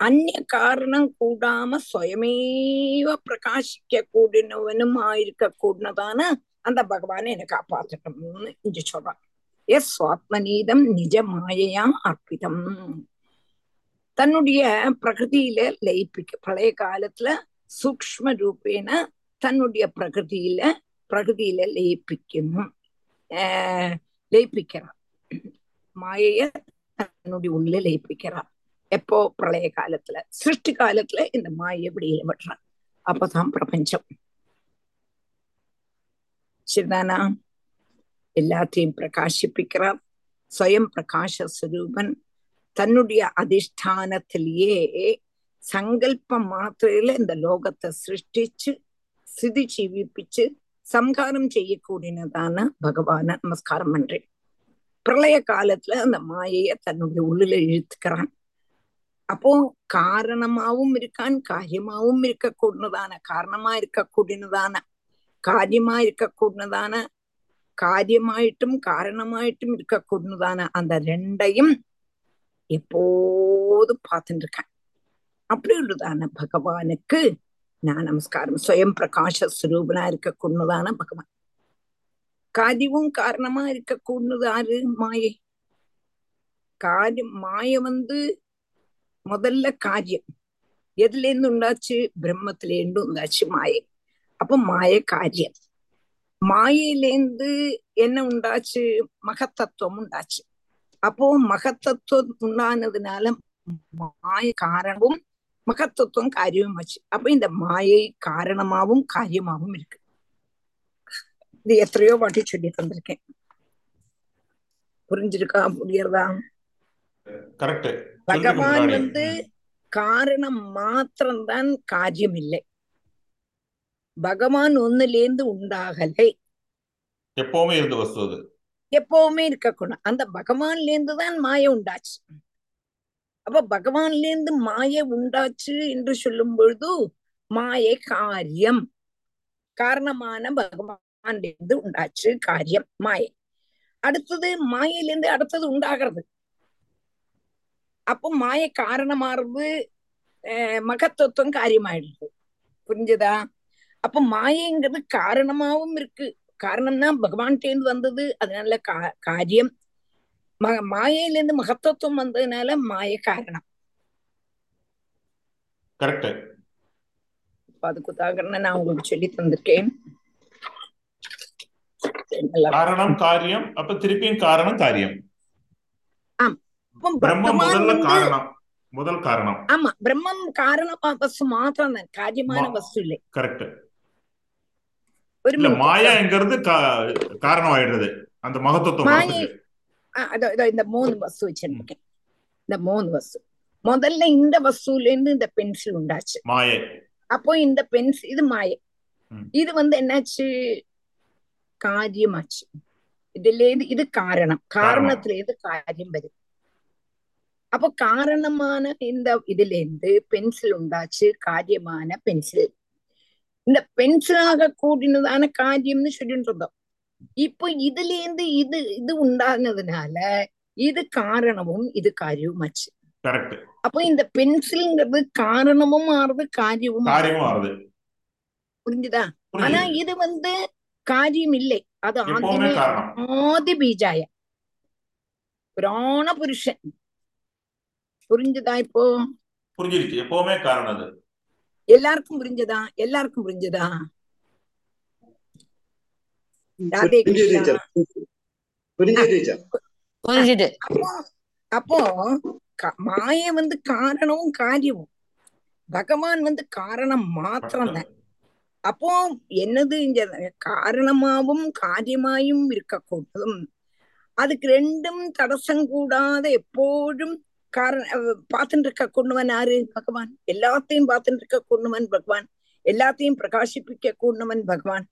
Speaker 1: அந்நிய காரணம் கூடாம சுயமேவ பிரகாசிக்க கூடினவனும் ஆயிருக்க கூடினதான அந்த பகவானை என்னை காப்பாத்தட்டும்னு இஞ்சி சொல்றான். எஸ் சுவாத்மநீதம் நிஜ மாயையாம் அர்ப்பிதம். தன்னுடைய பிரகிருதியில லயிப்பிக்க பழைய காலத்துல சூக்ம ரூபேன தன்னுடைய பிரகிருதியில பிரகிருதியில லயிப்பிக்கும் லயிப்பிக்கிறான். மாயைய தன்னுடைய உள்ள லயிப்பிக்கிறான் எப்போ? பிரளய காலத்துல. சிருஷ்டி காலத்துல இந்த மாயை வெளியில விடுறான் அப்பதான் பிரபஞ்சம். சரிதானா? எல்லாத்தையும் பிரகாசிப்பிக்கிறார். சுயம் பிரகாஷ சுரூபன் தன்னுடைய அதிஷ்டானத்திலேயே சங்கல்பம் மாத்திரையில இந்த லோகத்தை சிருஷ்டிச்சு ஸ்திதி ஜீவிப்பிச்சு சம்காரம் செய்யக்கூடியனதான பகவான நமஸ்காரம் பண்றேன். பிரளய காலத்துல அந்த மாயைய தன்னுடைய உள்ளுல இழுத்துக்கிறான் அப்போ காரணமாவும் இருக்கான் காரியமாவும் இருக்கக்கூடியதான காரணமா இருக்கக்கூடியதான காரியமா இருக்கக்கூடியதான காரியமாயிட்டும் காரணமாயிட்டும் இருக்கக்கூடியதான அந்த ரெண்டையும் எப்போதும் பார்த்துட்டு இருக்கேன் அப்படி உள்ளதான பகவானுக்கு நான் நமஸ்காரம் സ്വയം பிரகாச ஸ்வரூபனா இருக்கக்கூடியதான பகவான் காரியமும் காரணமா இருக்கக்கூடியது ஆறு மாயை. காரியம் மாய வந்து முதல்ல காரியம். எதுல இருந்து உண்டாச்சு? பிரம்மத்துல இருந்து உண்டாச்சு மாயை. அப்ப மாய காரியம். மாயையிலேந்து என்ன உண்டாச்சு? மகத்தத்துவம் உண்டாச்சு. அப்போ மகத்தத்துவம் உண்டானதுனால மாய காரணமும் மகத்தத்துவம் காரியமும் ஆச்சு அப்ப இந்த மாயை காரணமாவும் காரியமாவும் இருக்கு. இது எத்தனையோ வாட்டி சொல்லி தந்திருக்கேன் புரிஞ்சிருக்கா புரியறதா பகவான் வந்து காரணம் மாத்திரம்தான் காரியம் இல்லை பகவான் ஒன்னுலேந்து உண்டாகலை.
Speaker 4: எப்பவுமே இருந்த அது
Speaker 1: எப்பவுமே இருக்கக்கூடாது. அந்த பகவான்ல இருந்து தான் மாய உண்டாச்சு. அப்ப பகவான்ல இருந்து மாய உண்டாச்சு என்று சொல்லும் பொழுது மாயை காரியம். காரணமான பகவான்ல இருந்து உண்டாச்சு காரியம் மாயை. அடுத்தது மாயிலிருந்து அடுத்தது உண்டாகிறது. அப்போ மாய காரணமாறது மகத்துவம் காரியமாயிடுது. புரிஞ்சுதா? அப்ப மாயங்கிறது காரணமாவும் இருக்கு. காரணம்னா பகவான்கிட்டேருந்து வந்தது அதனால கா காரியம். ம மாயையிலேருந்து மகத்துவம் வந்ததுனால மாய காரணம்.
Speaker 4: கரெக்ட்
Speaker 1: அதுக்கு உதாகரணம் நான் உங்களுக்கு சொல்லி தந்திருக்கேன்.
Speaker 4: காரணம் காரியம் அப்ப திருப்பியும் காரணம் காரியம் காரணம் முதல் காரணம்
Speaker 1: ஆமா பிரம்மம் காரண வஸ்து மாத்திரம் தான் காரியமான வஸ்து இல்லை
Speaker 4: கரெக்ட்
Speaker 1: ஒரு.
Speaker 4: மாயாங்கிறது காரணம் ஆயிடுறது அந்த மகத்துவம்
Speaker 1: இந்த மூணு வஸ்து வச்சிருக்கேன் இந்த மூணு வஸ்து முதல்ல இந்த வஸ்துல இருந்து இந்த பென்சில் உண்டாச்சு
Speaker 4: மாயை
Speaker 1: அப்போ இந்த பென்சில் இது மாயை. இது வந்து என்னாச்சு காரியமாச்சு இதுல இருந்து இது காரணம் காரணத்துல இருந்து காரியம் வருது அப்போ காரணமான இந்த இதுல இருந்து பென்சில் உண்டாச்சு காரியமான பென்சில் இந்த பென்சிலாக கூடினதான காரியம்னு சொல்லிட்டு இருந்தோம் இப்போ இதுல இருந்து இது இது உண்டானதுனால இது காரணமும் இது காரியமும் ஆச்சு அப்போ இந்த பென்சில்ங்கிறது காரணமும் ஆறுது காரியமும் புரிஞ்சுதா ஆனா இது வந்து
Speaker 4: കാര്യമില്ലേ?
Speaker 1: അത്
Speaker 4: ആദ്യമേ
Speaker 1: ആദ്യ ബീജായ. புராண புருஷன் புரிஞ்சுதா இப்போ
Speaker 4: புரிஞ்சிருச்சு எப்பவுமே காரணம் அது
Speaker 1: எல்லாருக்கும் புரிஞ்சதா எல்லாருக்கும் புரிஞ்சதா அப்போ மாய வந்து காரணமும் காரியமும் பகவான் வந்து காரணம் மாத்திரம் தான் அப்போ என்னது இந்த காரணமாவும் காரியமாயும் இருக்கக்கூடும். அதுக்கு ரெண்டும் தடசம் கூடாத எப்போதும் காரண பார்த்துட்டு இருக்க கொண்டவன் யாரு? பகவான். எல்லாத்தையும் பார்த்துட்டு இருக்க கொண்டவன் பகவான். எல்லாத்தையும் பிரகாசிப்பிக்க கூடவன் பகவான்.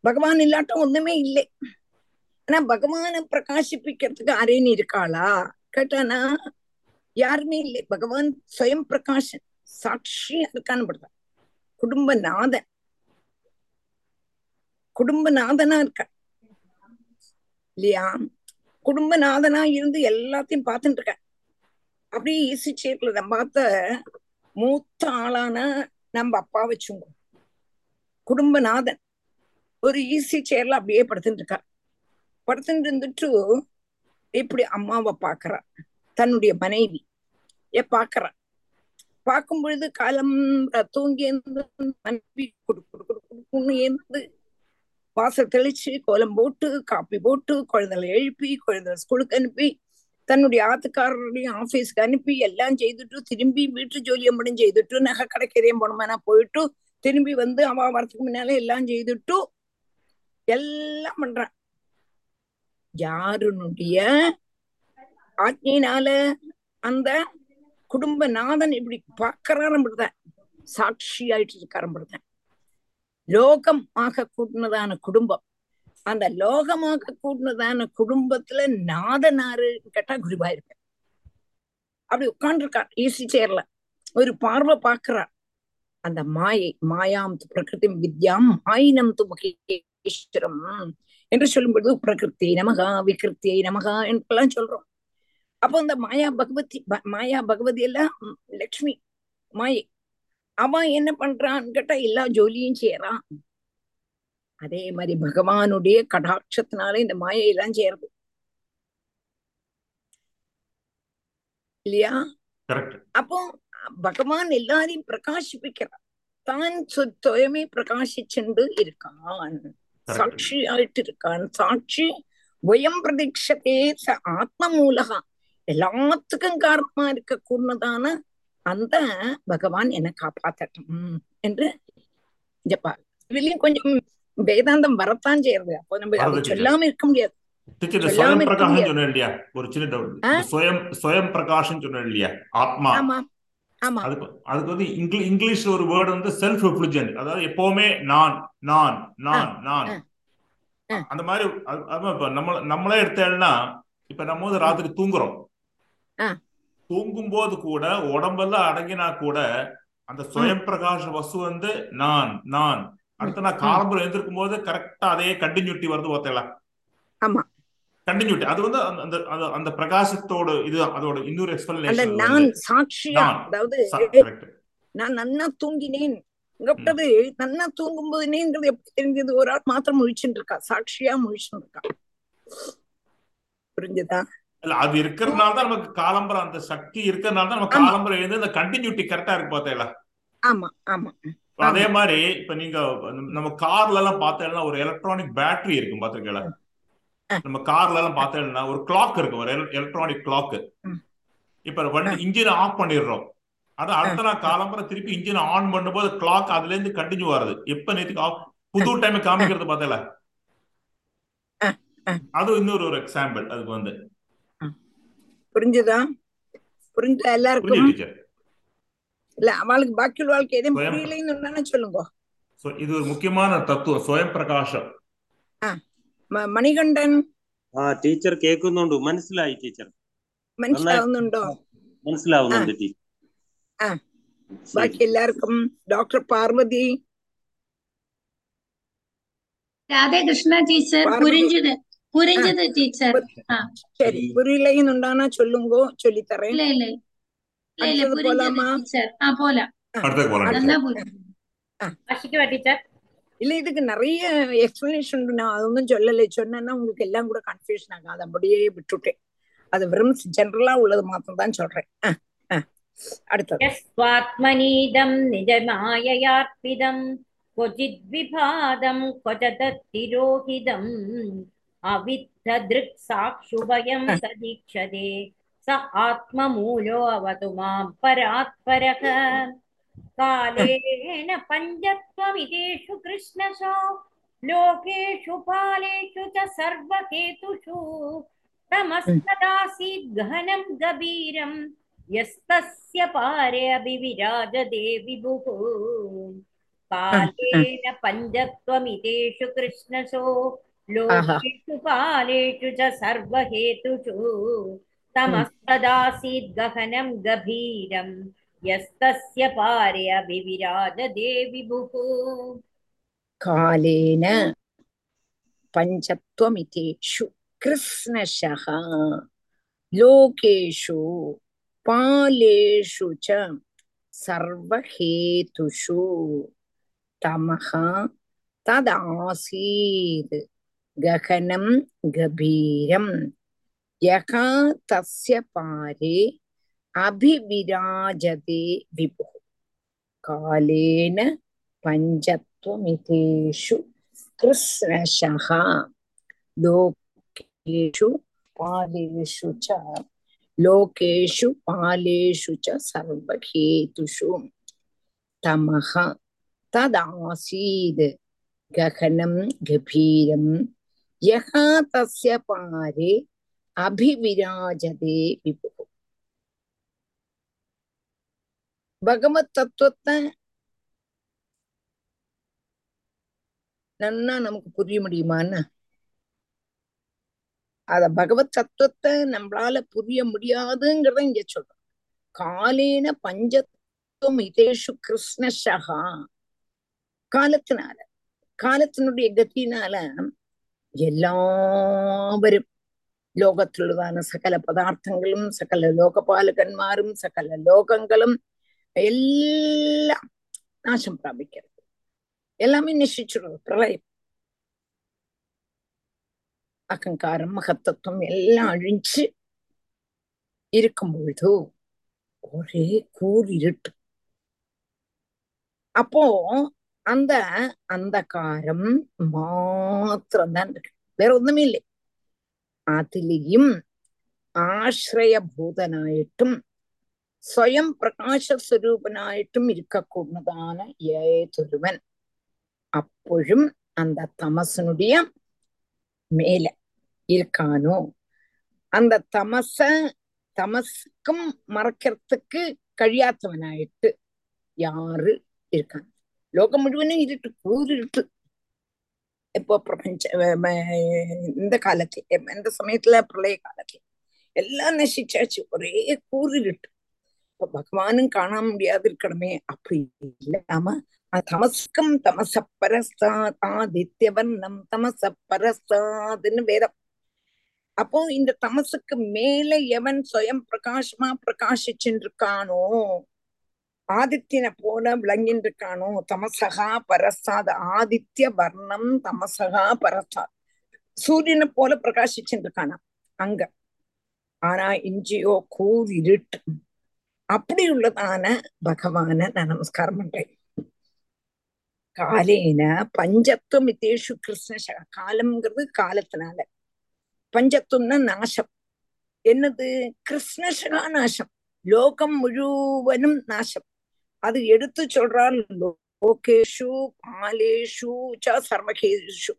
Speaker 1: பகவான் இல்லாட்டும் ஒண்ணுமே இல்லை. ஆனா பகவானை பிரகாசிப்பிக்கிறதுக்கு அரேன்னு இருக்காளா? கேட்டானா யாருமே இல்லை. பகவான் சுயம் பிரகாஷன் சாட்சியா குடும்ப நாதன் குடும்பநாதன். குடும்பநாதனா இருக்க இல்லையா? குடும்பநாதனா இருந்து எல்லாத்தையும் பார்த்துட்டு இருக்க அப்படியே ஈசி சேர்ல நம்ம பார்த்த மூத்த ஆளான நம்ம அப்பா வச்சுங்க. குடும்பநாதன். ஒரு ஈசி சேர்ல அப்படியே படுத்துட்டு இருக்கா படுத்துட்டு இருந்துட்டு இப்படி அம்மாவை பாக்குறா தன்னுடைய மனைவி. ஏ பாக்குறா பார்க்கும் பொழுது காலம் தூங்கி எழுந்து மனைவி குடு குடு வாசல் தெளிச்சு கோலம் போட்டு காப்பி போட்டு குழந்தைகளை எழுப்பி குழந்தை ஸ்கூலுக்கு அனுப்பி தன்னுடைய ஆத்துக்காரருடைய ஆபீஸ்க்கு அனுப்பி எல்லாம் செய்துட்டு திரும்பி வீட்டு ஜோலியை முடிஞ்சு செய்துட்டு நகை கடைக்கரையும் போனோம்னா போயிட்டு திரும்பி வந்து அவ வரத்துக்கு முன்னாலே எல்லாம் செய்துட்டு எல்லாம் பண்றான். யாருனுடைய ஆജ്ഞையினால அந்த குடும்ப நாதன் இப்படி பார்க்கறாரம்பிடுதான் சாட்சி ஆயிட்டு இருக்காரம்பிடுதான் லோகம் ஆக கூட்டினதான குடும்பம். அந்த லோகமாக கூட்டினதான குடும்பத்துல நாதனாருன்னு கேட்டா குருவாயிருப்பேன் அப்படி உட்காந்துருக்கார் ஈசி சேர்ல ஒரு பார்வை பார்க்கிறார். அந்த மாயை மாயாம் பிரகிருதி வித்யாம் மாயினம் து மகேஸ்வரம் என்று சொல்லும்பொழுது பிரகிருத்தி நமகா விகிருத்தியை நமகா என்றெல்லாம் சொல்றோம். அப்போ இந்த மாயா பகவதி மாயா பகவதி எல்லாம் லக்ஷ்மி மாயை. அவன் என்ன பண்றான்னு கேட்டா எல்லா ஜோலியும் செய்யறான் அதே மாதிரி பகவானுடைய கடாட்சத்தினால இந்த மாயையெல்லாம் செய்யறது இல்லையா? அப்போ பகவான் எல்லாரையும் பிரகாசிப்பிக்கிறார். தான் சுயமே பிரகாசிச்சுண்டு இருக்கான். சாட்சி ஆயிட்டு இருக்கான் சாட்சி வயம் பிரதீட்சத்தே ஆத்ம மூலகா எல்லாத்துக்கும் காரணமா இருக்க கூடதான அந்த பகவான் என்னை காப்பாத்தட்டும் என்று ஜப்பா. இதுலயும் கொஞ்சம் வேதாந்தம் வரத்தான் செய்யறது. அப்போ நம்ம அதை சொல்லாம இருக்க முடியாது.
Speaker 4: ஒரு சின்ன டவுட்
Speaker 1: ஆமா.
Speaker 4: அதுக்கு வந்து இங்கிலீஷ் இங்கிலீஷ்ல ஒரு வேர்டு வந்து செல்ஃப் ரெஃப்ளிஜென்ட் அதாவது எப்பவுமே நான் நான் நான் நான். அந்த மாதிரி நம்ம நம்மளே எடுத்தேன்னா இப்ப நம்ம வந்து ராத்திரி தூங்குறோம். தூங்கும் போது கூட உடம்பெல்லாம் அடங்கினா கூட அந்த சுயம் பிரகாஷ வசு வந்து நான் நான். அடுத்து நான் காலம்புரம் எழுந்திருக்கும் போது கரெக்டா அதே கண்டினியூட்டி வருது பார்த்தீங்களா?
Speaker 1: ஆமா.
Speaker 4: கண்டினியூட்டி அது வந்து அந்த- அந்த பிரகாசத்தோட இது அதோட இன்னொரு எக்ஸ்பிளனேஷன்
Speaker 1: நான் சாட்சியா. அதாவது நான் நன்னா தூங்கினேன். இங்கப்பட்டது நன்னா தூங்கும் போதுனேங்கிறது எப்படி தெரிஞ்சது? ஒரு ஆள் மாத்திரம் முழிச்சுட்டு இருக்கா? சாட்சியா முழிச்சுட்டு இருக்கா? புரிஞ்சுதா?
Speaker 4: இல்ல அது இருக்கிறதுனால தான் நமக்கு காலம்பரம் அந்த சக்தி இருக்கிறதுனால தான் நம்ம. காலம்பரம் எழுந்து அந்த கண்டினியூட்டி கரெக்டா இருக்கு பார்த்தீங்களா
Speaker 1: ஆமா ஆமா.
Speaker 4: அதே மாதிரி இப்ப நீங்க நம்ம கார்ல எல்லாம் பார்த்தேன்னா ஒரு எலக்ட்ரானிக் பேட்டரி இருக்கும் பாத்திருக்கீங்களா
Speaker 1: ஆ.
Speaker 4: நம்ம கார்ல எல்லாம் பார்த்தேன்னா ஒரு கிளாக் இருக்கும் ஒரு எலக்ட்ரானிக் கிளாக். இப்ப வண்டி இன்ஜினை ஆஃப் பண்ணிடுறோம். அது அடுத்த நாள் காலம்பரம் திருப்பி இன்ஜினை ஆன் பண்ணும்போது கிளாக் அதுல இருந்து கண்டினியூ ஆகுது எப்ப நேத்துக்கு ஆஃப்? புது டைம் காமிக்கிறது பார்த்தல. அது இன்னொரு ஒரு எக்ஸாம்பிள் அதுக்கு வந்து.
Speaker 1: புரிஞ்சுதா புரிஞ்சா
Speaker 4: புரியுது
Speaker 1: எல்லாருக்கும்
Speaker 4: டீச்சர்
Speaker 1: இல்ல அவளுக்கு பாக்கி வாழ்க்கை எதுவும்
Speaker 4: சுயம்
Speaker 1: புரியலைன்னு ஒண்ணு சொல்லுங்க
Speaker 4: சோ இது ஒரு முக்கியமான தத்துவம் சுயம் பிரகாஷம்
Speaker 1: ம- மணிகண்டன்
Speaker 6: ആ ടീച്ചർ കേൾക്കുന്നുണ്ട് മനസ്സിലായി ടീച്ചർ
Speaker 1: മനസ്സിലാവുന്നുണ്ടോ
Speaker 6: മനസ്സിലാവുന്നുണ്ട് ടീച്ചർ
Speaker 1: ആ.
Speaker 6: ശരി.
Speaker 1: ബാക്കി എല്ലാവർക്കും ഡോക്ടർ പാർവതി
Speaker 7: രാധേകൃഷ്ണ ടീച്ചർ
Speaker 1: പാർവതി.
Speaker 7: പുരിഞ്ചത് புரிஞ்சது டீச்சர்.
Speaker 1: சரி புரியலைன்னு சொல்லுங்க
Speaker 7: சொல்லி தரேன் இல்ல இல்ல.
Speaker 1: இல்ல
Speaker 7: இல்ல
Speaker 1: புரிஞ்சது
Speaker 7: டீச்சர். ஆ போலாம்.
Speaker 4: அடுத்து போலாம் டீச்சர்?
Speaker 1: இல்ல இதுக்கு நிறைய எக்ஸ்பிளனேஷன் நான் அது ஒன்றும் சொல்லலை. சொன்னேன்னா உங்களுக்கு எல்லாம் கூட கன்ஃபியூஷன் ஆகும் அதை அப்படியே விட்டுட்டேன். அது வெறும் ஜென்ரலா உள்ளது மாத்திரம் தான் சொல்றேன். அடுத்தது.
Speaker 2: நிஜமாயயார்ப்பிதம். கொஜித் விபாதம் கொஜதத்திரோகிதம் अविद्धदृक्साक्षुभयं तदीक्षते स आत्ममूलो अवतु माँ परात्परः। कालेन पञ्चत्वमितेषु कृष्णशो लोकेषु पालेषु च सर्वहेतुषु तमस्तदासीद् गहनं गभीरम् यस्तस्य पारे विभुः। कालेन पञ्चत्वमितेषु कृष्णसो लोकेषु तमस्तदासीत् गहनं गभीरं यस्तस्य पारे
Speaker 1: कालेन पञ्चत्वमितेषु लोकेषु पालेषु च सर्वहेतुषु तमः तदासीत् गहनं गभीरम् यः तस्य पारे अभिविराजते विपुः कालेन पञ्चत्वमितेषु कृष्णशः लोकेषु पालेषु च लोकेषु पालेषु च सर्वहेतुषु तमः तदासीद् गहनं गभीरम् யகா தசிய பாரே அபிவிராஜதே விபு பகவத் தத்துவத்தை நன்னா நமக்கு புரிய முடியுமான்னு அத பகவத் தத்துவத்தை நம்மளால புரிய முடியாதுங்கிறத இங்க சொல்றோம். காலேன பஞ்சத்துவம் இதேஷு கிருஷ்ணஷகா காலத்தினால காலத்தினுடைய கத்தினால എല്ലാവരും ലോകത്തിലുള്ളതാണ് സകല പദാർത്ഥങ്ങളും സകല ലോകപാലകന്മാരും സകല ലോകങ്ങളും എല്ലാം നാശം പ്രാപിക്കരുത് எல்லாமே நசிச்சிடும் பிரளயம் அகங்காரம் மகத்தத்துவம் எல்லாம் அழிஞ்சு இருக்கும் பொழுது ஒரே கூர் இருட்டு அப்போ அந்த அந்தகாரம் மாத்திரம்தான் இருக்கு வேற ஒண்ணுமே இல்லை അതിലെയും ആശ്രയഭൂതനായിട്ടും സ്വയം പ്രകാശസ്വരൂപനായിട്ടും ഇരിക്കക്കൂടുന്നതാണ് ഏതൊരുവൻ അപ്പോഴും அந்த தமசனுடைய மேல இருக்கானோ அந்த தமச தமசுக்கும் மறைக்கிறதுக்கு കഴിയാത്തവനായിട്ട് யாரு இருக்காங்க லோகம் முழுவதும் இருட்டு கூறிருட்டு இப்போ பிரபஞ்ச இந்த காலத்துல இந்த சமயத்துல பிரளய காலத்துல எல்லாம் நசிச்சாச்சு ஒரே கூறிட்டு இப்ப பகவானும் காண முடியாது இருக்கணுமே அப்படி இல்லாம தமஸ்கம் தமச பரஸ்தாத் ஆதித்யவர்ணம் தமச பரஸ்தாதுன்னு வேதம் அப்போ இந்த தமசுக்கு மேல எவன் சுயம் பிரகாசமா பிரகாசிச்சுருக்கானோ ஆதித்யனை போல விளங்கிட்டு இருக்கானோ தமசகா பரஸ்தாத் ஆதித்ய வர்ணம் தமசகா பரஸ்தாத் சூரியனை போல பிரகாசிச்சுட்டு இருக்கானா அங்க. ஆனா இஞ்சியோ கூர் இருட்டு. அப்படி உள்ளதான பகவான நான் நமஸ்காரம் பண்றேன். காலேன பஞ்சத்துவம் இத்தேஷு கிருஷ்ண காலம்ங்கிறது காலத்தினால. பஞ்சத்துவம்னா நாசம். என்னது? கிருஷ்ணசகா நாசம். லோகம் முழுவதும் நாசம். அது எடுத்து சொல்றான் லோகேஷு பாலேஷு ச சர்வகேஷு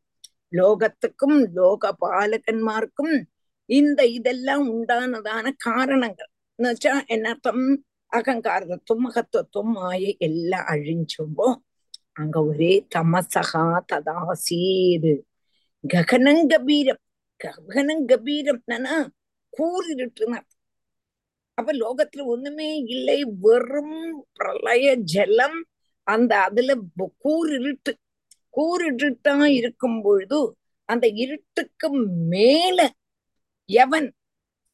Speaker 1: லோகத்துக்கும் லோக பாலகன்மார்க்கும் இந்த இதெல்லாம் உண்டானதான காரணங்கள் எന്നുവെച്ചാ എന്നർത്ഥം അഹങ്കാരത്വം മഹത്വത്വം മായ എല്ലാം അഴിഞ്ചുമ്പോ അങ്ക ഒരേ തമസഹാ തദാസീത് ഗഹനം ഗംഭീരം ഗഹനം ഗംഭീരം എന്നാ കൂറിരുട്ടുന്ന அப்ப லோகத்துல ஒண்ணுமே இல்லை. வெறும் பிரளய ஜலம். அந்த அதுல கூறிருட்டு கூறிருட்டா இருக்கும் பொழுது அந்த இருட்டுக்கு மேல எவன்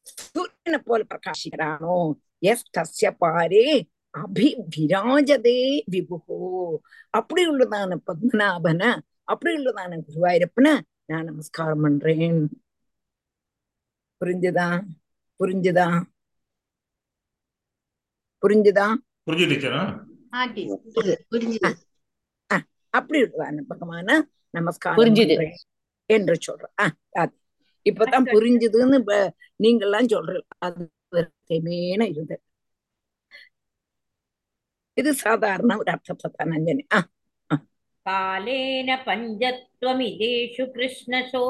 Speaker 1: சூரியனை போல பிரகாசிக்கிறானோ? எஸ் தஸ்ய பாரே அபிவிராஜதே விபுகோ அப்படி உள்ளதான பத்மநாபன அப்படி உள்ளதான குருவாயிருப்பன நான் நமஸ்காரம் பண்றேன். புரிஞ்சுதா? புரிஞ்சுதா? புரிஞ்சுதா? அப்படி விடுவான் பகவான நமஸ்காரம்
Speaker 3: புரிஞ்சுது.
Speaker 1: என்று சொல்றேன் இப்பதான் புரிஞ்சுதுன்னு நீங்க எல்லாம் சொல்றீங்க. இருந்தது ഇത് സാധാരണ ഒരു അർത്ഥത്താണ് അഞ്ജനി ആ
Speaker 2: കാലേന പഞ്ചത്വമിതേഷു കൃഷ്ണസോ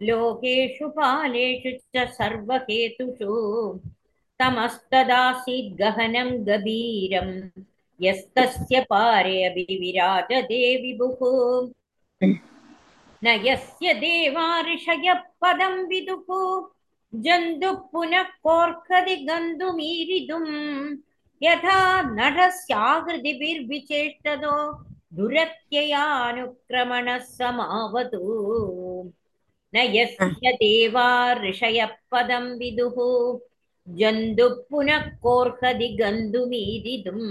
Speaker 2: ലോകേഷു പാലേഷു ച സർവഹേതുഷു तमस्तदासीद् गहनं गभीरं यस्तस्य पारे अभिविराजते विभुः न यस्य देवा ऋषयः पदं विदुः जन्तुः पुनः कोर्कदि गन्तुमीरितुम् यथा नरस्याकृतिभिर्विचेष्टतो दुरत्ययानुक्रमणः समावतु न यस्य देवा ऋषयः पदं विदुः जन्तुः पुनः कोर्हदि गन्तुमीदितुम्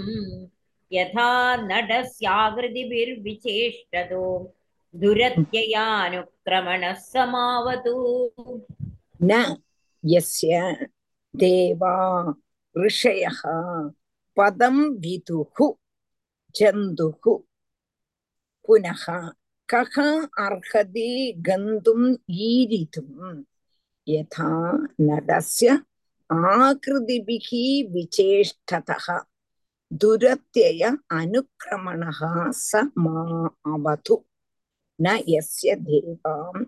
Speaker 2: यथा नटस्याकृतिभिर्विचेष्टतो दुरत्ययानुक्रमणः समावतु
Speaker 1: न यस्य देवा ऋषयः पदं विदुः जन्तुः पुनः कः अर्हति गन्तुम् ईरितुम् यथा नटस्य ஆகிருதிபிகி விசேஷ்டதா துரத்திய அனுக்கிரமணா ச மா அவது ந எஸ்ய தேவாம்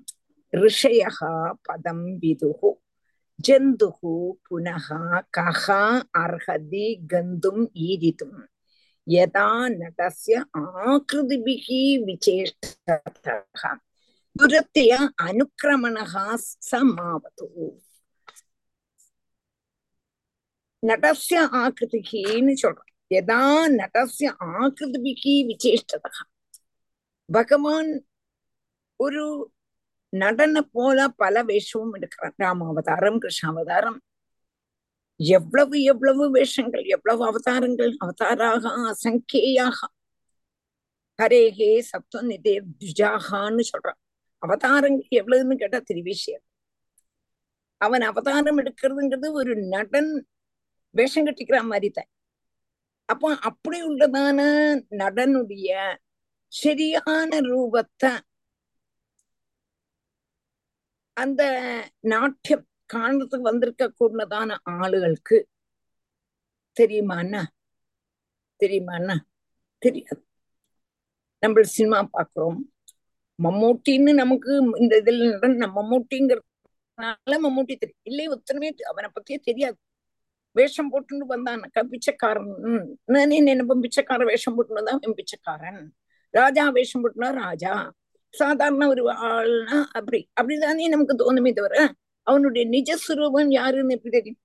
Speaker 1: ரிஷயः பதம் விதுः ஜந்துः புனः கः அர்ஹதி கந்தும் ஈரிதும் யதா நதஸ்ய ஆகிருதிபிः விசேஷ்டதः துரத்திய அனுக்கிரமணः ச மாவது நடசிய ஆக்கிருதிகின்னு சொல்றோம் எதா நடசிய ஆக்கிருதிபிகி விசேஷ்டதா பகவான் ஒரு நடன போல பல வேஷமும் எடுக்கிறான் ராமாவதாரம் கிருஷ்ணாவதாரம் எவ்வளவு எவ்வளவு வேஷங்கள் எவ்வளவு அவதாரங்கள் அவதாராக அசங்கேயாக ஹரேகே சப்தம் நிதே துஜாகான்னு சொல்றான் அவதாரங்கள் எவ்வளவுன்னு கேட்டா திருவிஷயம் அவன் அவதாரம் எடுக்கிறதுங்கிறது ஒரு நடன் வேஷம் கட்டிக்கிற மாதிரி தான். அப்போ அப்படி உள்ளதான நடனுடைய சரியான ரூபத்தை அந்த நாட்டியம் காணத்துக்கு வந்திருக்க கூடதான ஆளுகளுக்கு தெரியுமாண்ணா? தெரியுமாண்ணா? தெரியாது. நம்ம சினிமா பாக்குறோம் மம்மூட்டின்னு நமக்கு இந்த இதுல நம்ம மம்மூட்டிங்கிறதுனால மம்மூட்டி தெரியும் இல்லை உத்தரமே அவனை பத்தியே தெரியாது. வேஷம் போட்டுன்னு வந்தானக்கா பிச்சைக்காரன் நானே பிச்சைக்காரன் வேஷம் போட்டுன்னு வந்தான். பிச்சைக்காரன். ராஜா வேஷம் போட்டுனா ராஜா. சாதாரண ஒரு ஆள்னா அப்படி. அப்படிதானே நமக்கு தோணுமே தவிர அவனுடைய நிஜஸ்வரூபம் யாருன்னு எப்படி தெரியும்?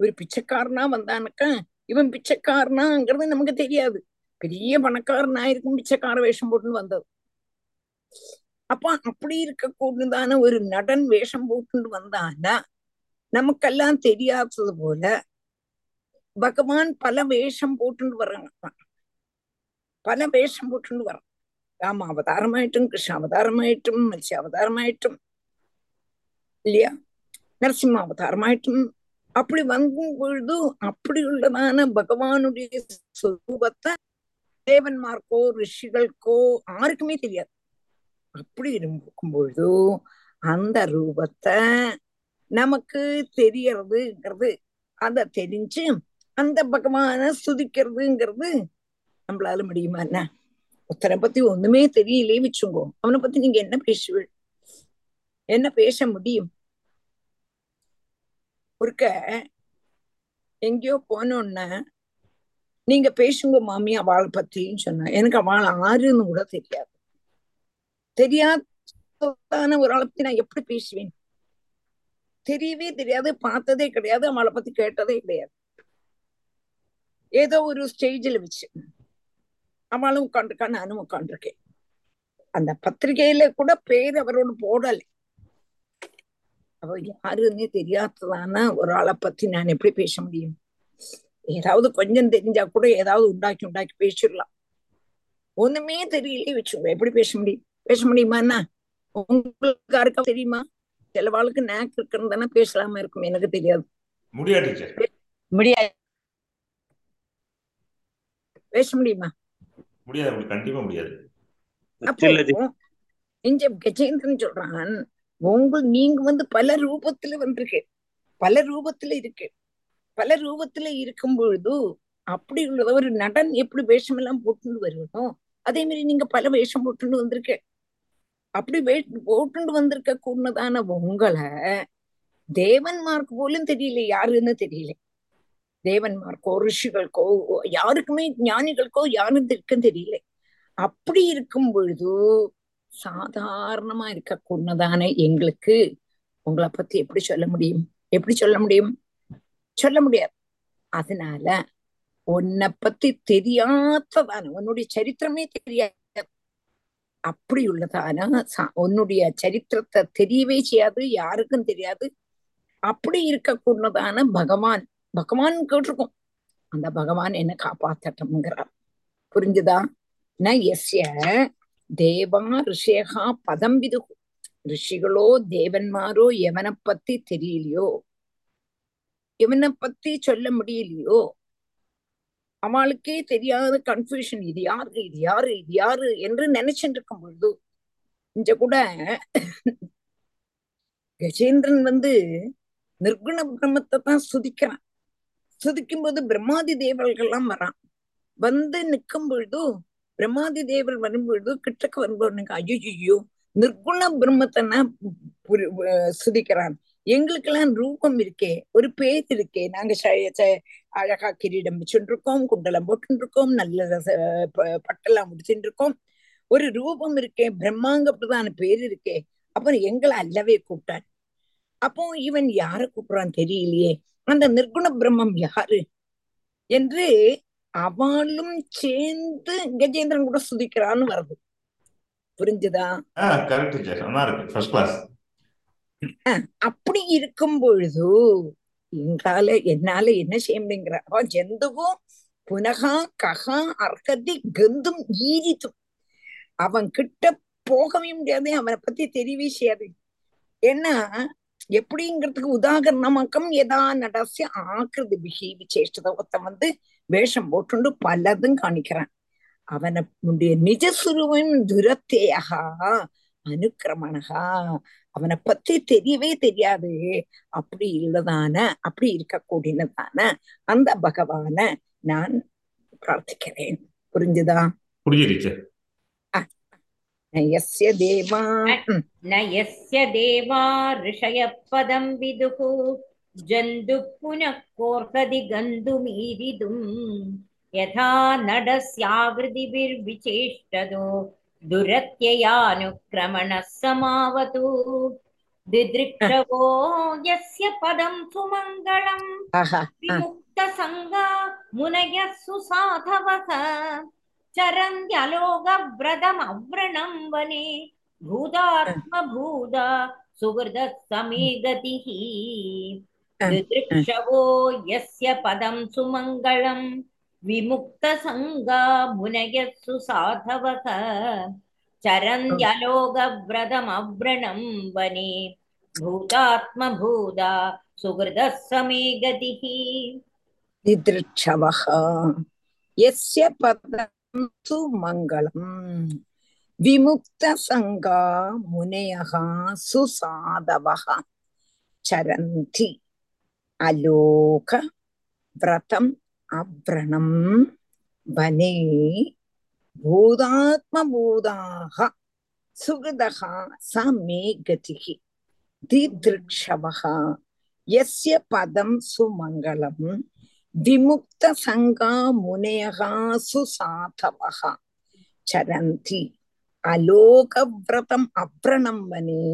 Speaker 1: ஒரு பிச்சைக்காரனா வந்தானக்கா? இவன் பிச்சைக்காரனாங்கிறது நமக்கு தெரியாது. பெரிய பணக்காரனா இருக்கும் பிச்சைக்கார வேஷம் போட்டுன்னு வந்தது. அப்ப அப்படி இருக்கக்கூடியதான ஒரு நடன் வேஷம் போட்டுன்னு வந்தானா? நமக்கெல்லாம் தெரியாதது போல பகவான் பல வேஷம் போட்டுன்னு வர்றாங்க. பல வேஷம் போட்டுன்னு வர்றான். ராம அவதாரமாயிட்டும் கிருஷ்ண அவதாரமாயிட்டும் மத்ஸ்ய அவதாரமாயிட்டும். இல்லையா? நரசிம்ம அவதாரமாயிட்டும். அப்படி வங்கும் பொழுது அப்படி உள்ளதான பகவானுடைய சொரூபத்தை தேவன்மார்க்கோ ரிஷிகளுக்கோ யாருக்குமே தெரியாது. அப்படி இருக்கும் பொழுது அந்த ரூபத்தை நமக்கு தெரியறதுங்கிறது அத தெரிஞ்சு அந்த பகவான ஸ்துதிக்கிறதுங்கிறது நம்மளால முடியுமா என்ன? ஒருத்தரை பத்தி ஒண்ணுமே தெரியலே வச்சுங்கோ. அவனை பத்தி நீங்க என்ன பேசுவீள் என்ன பேச முடியும்? ஒருக்க எங்கேயோ போனோன்னா நீங்க பேசுங்க மாமி அவளை பத்தின்னு சொன்ன. எனக்கு அவள் ஆறுன்னு கூட தெரியாது. தெரியாத ஒரு ஆளை பத்தி நான் எப்படி பேசுவேன்? தெரியவே தெரியாது பார்த்ததே கிடையாது அவளை பத்தி கேட்டதே கிடையாது. ஏதோ ஒரு ஸ்டேஜில் வச்சு அவளும் உட்காந்துருக்கா நானும் உட்காந்துருக்கேன் அந்த பத்திரிகையில கூட பேர் அவரோட போடல. அவ யாருன்னே தெரியாததானா ஒரு ஆளை பத்தி நான் எப்படி பேச முடியும்? ஏதாவது கொஞ்சம் தெரிஞ்சா கூட ஏதாவது உண்டாக்கி உண்டாக்கி பேசிடலாம். ஒண்ணுமே தெரியலையே வச்சுக்கோ எப்படி பேச முடியும்? பேச முடியுமா என்ன? உங்களுக்கு யாருக்கா தெரியுமா? சிலவாளுக்கு நேக் இருக்கிறதானே பேசலாம இருக்கும் எனக்கு தெரியாது.
Speaker 4: முடியாது
Speaker 3: முடியாது.
Speaker 1: பேச முடியுமா?
Speaker 4: முடியாது கண்டிப்பா முடியாது.
Speaker 1: இங்க கஜேந்திரன் சொல்றான் உங்க நீங்க வந்து பல ரூபத்துல வந்திருக்கு. பல ரூபத்துல இருக்கு. பல ரூபத்துல இருக்கும் பொழுது அப்படி உள்ளத ஒரு நடன் எப்படி வேஷம் எல்லாம் போட்டுன்னு வருவனோ அதே மாதிரி நீங்க பல வேஷம் போட்டுன்னு வந்திருக்க. அப்படி வே போட்டுண்டு வந்திருக்க கூடதான உங்களை தேவன்மார்க்கு போலும் தெரியல யாருன்னு தெரியல. தேவன்மார்க்கோ ரிஷிகளுக்கோ யாருக்குமே ஞானிகளுக்கோ யாரும் இருக்கும் தெரியல. அப்படி இருக்கும் பொழுது சாதாரணமா இருக்க கூடதான எங்களுக்கு உங்களை பத்தி எப்படி சொல்ல முடியும்? எப்படி சொல்ல முடியும்? சொல்ல முடியாது. அதனால உன்னை பத்தி தெரியாததான உன்னுடைய சரித்திரமே தெரியாது. அப்படி உள்ளதான உன்னுடைய சரித்திரத்தை தெரியவே செய்யாது யாருக்கும் தெரியாது. அப்படி இருக்கக்கூடதான பகவான் பகவான் கேட்டிருக்கோம். அந்த பகவான் என்ன காப்பாத்தட்டும்ங்கிறார். புரிஞ்சுதா? ந எஸ்ய தேவா ரிஷேகா பதம் விது ரிஷிகளோ தேவன்மாரோ எவனை பத்தி தெரியலையோ? எவனை பத்தி சொல்ல முடியலையோ? அவளுக்கே தெரியாத கன்ஃபியூஷன் இது யாரு? இது யாரு? இது யாரு? என்று நினைச்சுட்டு இருக்கும் பொழுது இங்க கூட கஜேந்திரன் வந்து நிர்குண பிரம்மத்தை தான் சுதிக்கிறான். சுதிக்கும் போது பிரம்மாதி தேவர்கள்லாம் வரான். வந்து நிற்கும் பொழுது பிரம்மாதி தேவர் வரும்பொழுது கிட்டக்கு கிட்டக்க வரும்போது ஐயோ நிர்குண பிரம்மத்தை சுதிக்கிறான். எங்களுக்கெல்லாம் ரூபம் இருக்கே ஒரு பேர் இருக்கே. நாங்க அழகா கிரீடம் வச்சுருக்கோம் இருக்கோம் குண்டலம் போட்டுருக்கோம் நல்ல பட்டெல்லாம் முடிச்சுட்டு இருக்கோம் ஒரு ரூபம் இருக்கே பிரம்மாங்க பிரதான பேர் இருக்கே. அப்புறம் எங்களை அல்லவே கூப்பிட்டான் அப்போ இவன் யார கூப்பிடுறான் தெரியலையே. அந்த நிர்குண பிரம்மம் யாரு? என்று அவளும் சேர்ந்து கஜேந்திரன் கூட சுதிக்கிறான்னு வருது. புரிஞ்சுதா? அப்படி இருக்கும் பொழுது எங்கால என்னால என்ன செய்ய முடியுங்கிற ஜந்துவும் புனகா ககா அர்ஹதி கந்தும் ஈரித்தும் அவன் கிட்ட போகவே முடியாது அவனை பத்தி தெரியவே செய்யாது. ஏன்னா எப்படிங்கிறதுக்கு உதாகரணமாக்கம் எதா நடசிய ஆக்குறது பிகி விசேஷத ஒருத்தன் வந்து வேஷம் போட்டுண்டு பலதும் காணிக்கிறான். அவனுடைய நிஜசுருவம் துரத்தேயா அனுக்கிரமணகா அவனை பத்தி தெரியவே தெரியாது. அப்படி இல்லதான? அப்படி இருக்கக்கூடியதான அந்த பகவான நான் பிரார்த்திக்கிறேன். புரிஞ்சுதா?
Speaker 4: புரிஞ்சிருச்சு.
Speaker 1: நயஸ்ய தேவா.
Speaker 2: நயஸ்ய தேவா ரிஷயப்பதம் விதுகு. ஜந்து புனः கோர்கதி கந்துமீரிதும் யதா நடஸ்யாவிருதிபிர்விசேஷ்டதோ दुरत्ययानुक्रमणः समावतु दिदृक्षवो यस्य पदं सुमङ्गलम् विमुक्तसङ्गा मुनयः सुसाधवः चरन्त्यलोकव्रतमव्रणं वने भूतात्मभूता सुहृदः समे गतिः दिदृक्षवो यस्य पदं सुमङ्गलम् विमुक्तसङ्गा मुनयः सुसाधवः चरन्त्यलोकव्रतमव्रणं वने भूतात्मभूता सुहृदः समे गतिः
Speaker 1: दिदृक्षवः यस्य पदं तु मङ्गलम् विमुक्तसङ्गा मुनयः सुसाधवः चरन्ति अलोक व्रतम् அவ்ரணம் வனே பூதாத்மபூதாக சுகதா ச மே கதிகி திதிருக்ஷவகா எஸ்ய பதம் சுமங்கலம் விமுக்த சங்கா முனையகா சுசாதவகா சரந்தி அலோகவிரதம் அப்ரணம் வனே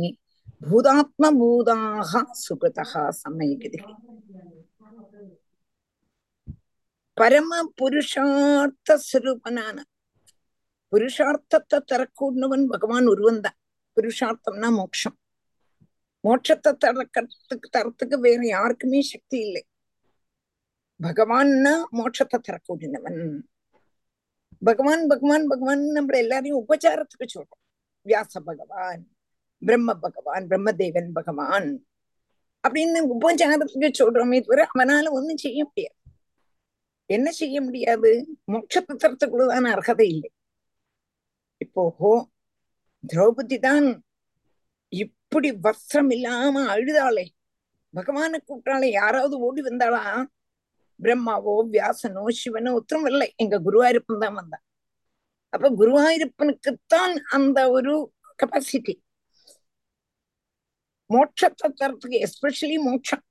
Speaker 1: பூதாத்மபூதாக சுகதா சமயகதிகி பரம புருஷார்த்த சுரூபனான புருஷார்த்தத்தை தரக்கூடியவன் பகவான் ஒருவன் தான் புருஷார்த்தம்னா மோட்சம் மோட்சத்தை தரக்கிறதுக்கு தரத்துக்கு வேற யாருக்குமே சக்தி இல்லை பகவான்னா மோட்சத்தை தரக்கூடியவன் பகவான் பகவான் பகவான் நம்ம எல்லாரையும் உபச்சாரத்துக்கு சொல்றோம் வியாச பகவான் பிரம்ம பகவான் பிரம்மதேவன் பகவான் அப்படின்னு உபச்சாரத்துக்கு சொல்றோமே தவிர அவனால ஒண்ணும் செய்ய முடியாது என்ன செய்ய முடியாது? மோட்சத்தை தரத்துக்குள்ளதான அர்ஹதை இல்லை. இப்போ திரௌபதி தான் இப்படி வஸ்திரம் இல்லாம அழுதாளே. பகவானை கூப்பிட்டாலே யாராவது ஓடி வந்தாளா? பிரம்மாவோ வியாசனோ சிவனோ ஒத்தரும் வரல. எங்க குருவாயிருப்பன் தான் வந்தான். அப்ப குருவாயிருப்பனுக்குத்தான் அந்த ஒரு கெப்பாசிட்டி மோட்சத்தை தரத்துக்கு எஸ்பெஷலி மோட்சம்.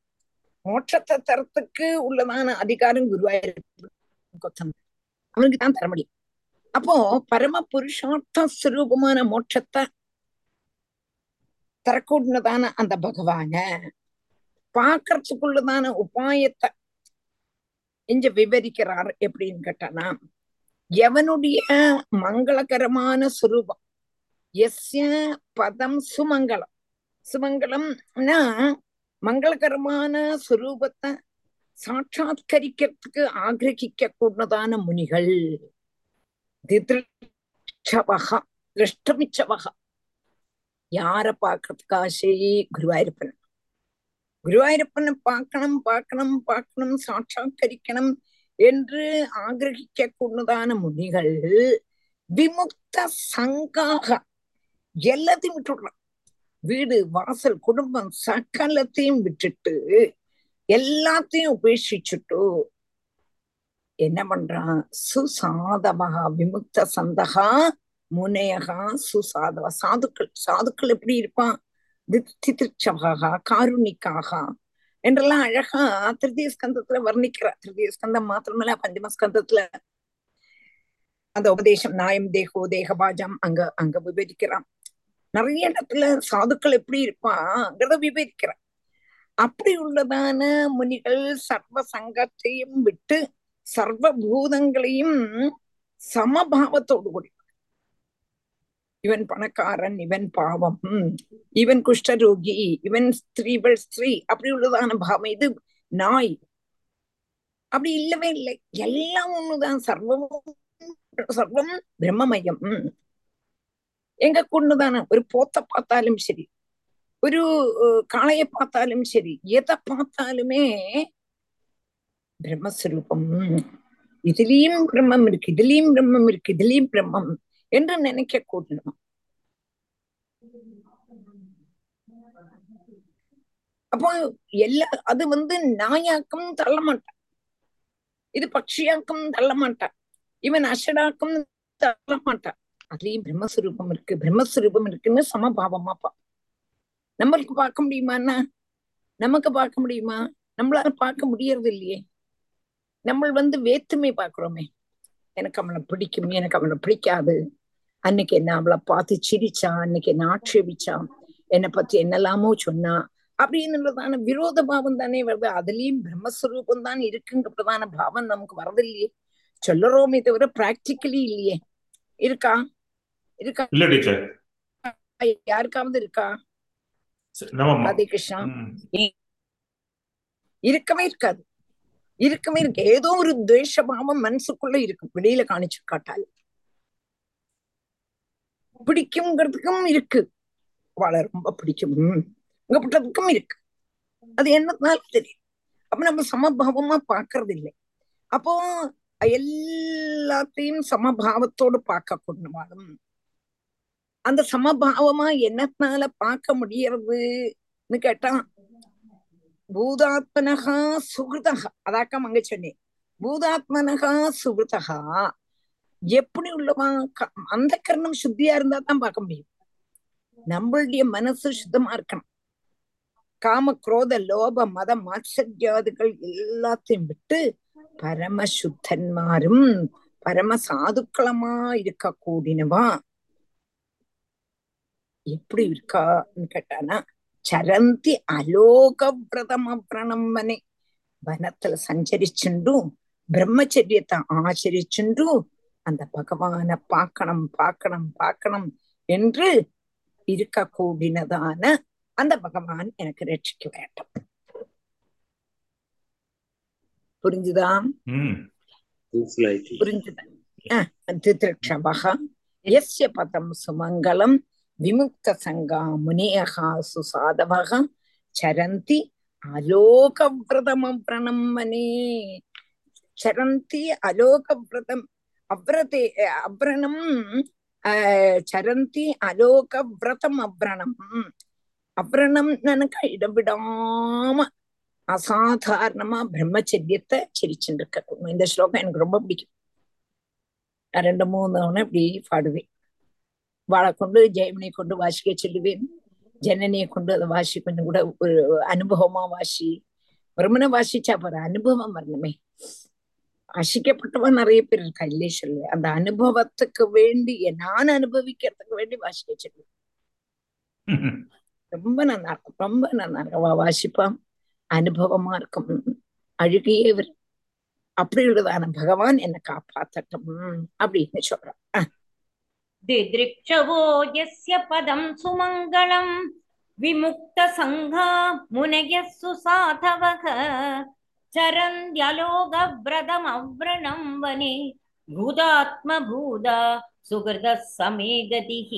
Speaker 1: மோட்சத்தை தரத்துக்கு உள்ளதான அதிகாரம் குருவாயூரப்பன் அவனுக்கு தான் தர முடியும் அப்போ பரம புருஷார்த்த சுரூபமான மோட்சத்தை தரக்கூடியதான அந்த பகவான பாக்குறதுக்குள்ளதான உபாயத்தை இங்க விவரிக்கிறார் எப்படின்னு கேட்டானா எவனுடைய மங்களகரமான சுரூபம் எஸ்ய பதம் சுமங்கலம். சுமங்கலம்னா மங்களகரமான சுரூபத்தை சாட்சாத்கரிக்கிறதுக்கு ஆகிரகிக்க கூடதான முனிகள். திதிருட்சவக திருஷ்டமிச்சவக. யார பாக்குறதுக்கு ஆசை? குருவாயூரப்பன். குருவாயூரப்பனை பார்க்கணும் பார்க்கணும் பார்க்கணும் சாட்சாத்கரிக்கணும் என்று ஆகிரகிக்க கூடதான முனிகள். விமுக்த சங்காக எல்லாத்தையும் விட்டுடுறான் வீடு வாசல் குடும்பம் சகலத்தையும் விட்டுட்டு எல்லாத்தையும் உபேட்சிச்சுட்டு என்ன பண்றான்? சுசாதவகா விமுக்த சந்தகா முனையகா சுசாதவ. சாதுக்கள் சாதுக்கள் எப்படி இருப்பான்? திதிர்ச்சவகா காருணிக்காக என்றெல்லாம் அழகா திருத்திய ஸ்கந்தத்துல வர்ணிக்கிறார். திருத்திய ஸ்கந்தம் மாத்திரமல்ல பஞ்சம ஸ்கந்தத்துல அந்த உபதேசம் நாயம் தேகோ தேகபாஜம் அங்க அங்க விபரிக்கிறான் நிறைய இடத்துல சாதுக்கள் எப்படி இருப்பாங்கிறத விவரிக்கிறார். அப்படி உள்ளதான முனிகள் சர்வ சங்கத்தையும் விட்டு சர்வ பூதங்களையும் சமபாவத்தோடு கூடி இவன் பணக்காரன் இவன் பாவம் இவன் குஷ்டரோகி இவன் ஸ்திரீவள் ஸ்திரீ அப்படி உள்ளதான பாவம். இது நாய். அப்படி இல்லவே இல்லை. எல்லாம் ஒண்ணுதான். சர்வம் சர்வம் பிரம்மமயம். எங்க கொண்டுதானே ஒரு போத்த பார்த்தாலும் சரி. ஒரு காளைய பார்த்தாலும் சரி. எதை பார்த்தாலுமே பிரம்மஸ்வரூபம். இதுலயும் பிரம்மம் இருக்கு இதுலயும் பிரம்மம் இருக்கு இதுலயும் பிரம்மம் என்று நினைக்க கூடணும். அப்போ எல்லா அது வந்து நாயாக்கம் தள்ள மாட்டான் இது பட்சியாக்கம் தள்ள மாட்டான் இவன் அஷடாக்கம் தள்ள மாட்டான் அதுலயும் பிரம்மஸ்வரூபம் இருக்கு. பிரம்மஸ்வரூபம் இருக்குன்னு சமபாவமா பா நம்மளுக்கு பார்க்க முடியுமாண்ணா நமக்கு பார்க்க முடியுமா? நம்மளால பார்க்க முடியறது இல்லையே நம்ம வந்து வேற்றுமை பாக்குறோமே எனக்கு அவனை பிடிக்கும் எனக்கு அவனை பிடிக்காது. அன்னைக்கு என்ன அவளை பார்த்து சிரிச்சான் அன்னைக்கு என்ன ஆட்சேபிச்சான் என்னை பத்தி என்னெல்லாமோ சொன்னா அப்படின்னுள்ளதான விரோத பாவம் தானே வருது. அதுலயும் பிரம்மஸ்வரூபம் தான் இருக்குங்கிறதான பாவம் நமக்கு வரதில்லையே. சொல்லுறோமே தவிர பிராக்டிக்கலி இல்லையே. இருக்கா? இருக்கா?
Speaker 4: இல்ல டீச்சர்.
Speaker 1: யாருக்காவது இருக்கா? ராதே கிருஷ்ணா. இருக்கவே இருக்காது. இருக்கவே இருக்கு. ஏதோ ஒரு துவேஷ பாவம் மனசுக்குள்ள இருக்கும் வெளியில காணிச்சு காட்டால். பிடிக்குங்கிறதுக்கும் இருக்கு. அவளை ரொம்ப பிடிக்கும். இங்கப்பட்டதுக்கும் இருக்கு. அது என்னதுனால தெரியும் அப்ப நம்ம சமபாவமா பாக்குறது இல்லை அப்போ எல்லாத்தையும் சமபாவத்தோடு பார்க்க கொண்டுவாலும் அந்த சமபாவமா என்னத்தினால பார்க்க முடியறதுன்னு கேட்டா பூதாத்மனகா சுகிருதகா அதாக்கம் அங்க சொன்னேன். பூதாத்மனகா சுகிருதகா எப்படி உள்ளவா? அந்த கர்ணம் சுத்தியா இருந்தா தான் பார்க்க முடியும். நம்மளுடைய மனசு சுத்தமா இருக்கணும். காம குரோத லோப மத மாத்சரியாதிகள் எல்லாத்தையும் விட்டு பரம சுத்தன்மாரும் பரம சாதுக்களமா இருக்க கூடினவா எப்படி இருக்கான்னு கேட்டானா சரந்தி அலோக விரதம் அப்ரணம் மனை. வனத்துல சஞ்சரிச்சுண்டும் பிரம்மச்சரியத்தை ஆச்சரிச்சுண்டும் அந்த பகவான பார்க்கணும் பார்க்கணும் பார்க்கணும் என்று இருக்க கூடினதான அந்த பகவான் எனக்கு ரட்சிக்க வேண்டும். புரிஞ்சுதா? புரிஞ்சுதா? திருத்திருட்சவக எஸ்ய பதம் சுமங்கலம். விமுக்த சங்கா முனியகா சுசாதவக சரந்தி அலோகவிரதம பிரணம்மனே சரந்தி அலோகவிரதம் அவ்ரதே அவ்ரணம் ஆஹ் சரந்தி அலோகவிரதம் அவ்ரணம் அவ்ரணம் எனக்கு இடவிடாம அசாதாரணமா பிரம்மச்சரியத்தை சிரிச்சுட்டு இருக்க இந்த ஸ்லோகம் எனக்கு ரொம்ப பிடிக்கும். ரெண்டு மூணு தவணை இப்படி பாடுவேன். வாழை கொண்டு ஜெயமணியை கொண்டு வாசிக்க சொல்லுவேன். ஜனனியை கொண்டு அதை வாசி கொஞ்சம் கூட ஒரு அனுபவமா வாசி. வெறுமனை வாசிச்சா பாரு அனுபவம் வரணுமே. வாசிக்கப்பட்டவன் நிறைய பேர் இருக்கா இல்லையே சொல்லு அந்த அனுபவத்துக்கு வேண்டி நான் அனுபவிக்கிறதுக்கு வேண்டி வாசிக்க சொல்லுவேன். ரொம்ப நல்லா இருக்கும் ரொம்ப நல்லா இருக்கும். அவ வாசிப்பான் அனுபவமா இருக்கும். அழுகியே வரும். அப்படி உள்ளதான பகவான் என்னை காப்பாத்தட்டும் அப்படின்னு சொல்றான்.
Speaker 2: दिदृक्षवो यस्य पदं सुमङ्गलं विमुक्तसङ्घा मुनयः सुसाधवः चरन्त्यलोकव्रतमव्रणं वने भूतात्मभूता सुहृदः समे गतिः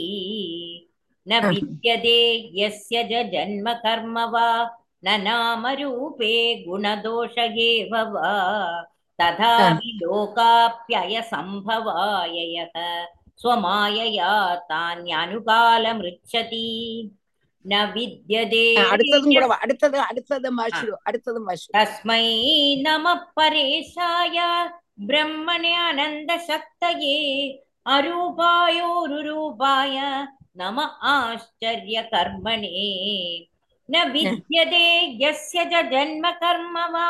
Speaker 2: न
Speaker 1: हा.
Speaker 2: विद्यते यस्य च जन्म कर्म वा न नामरूपे गुणदोष एव वा तथापि लोकाप्ययसम्भवाय यः ஸ்வமாயையா தானியனுகாலம் ரிச்சதி ந
Speaker 1: வித்யதே அடுத்ததும் கூட அடுத்தது அடுத்தது மாஷு அடுத்தது மாஷு தஸ்மை
Speaker 2: நம பரேஷாய பிரம்மணே அனந்த சக்தயே அரூபாயோருரூபாய நம ஆச்சரிய கர்மணே ந வித்யதே யஸ்ய ஜன்ம கர்ம வா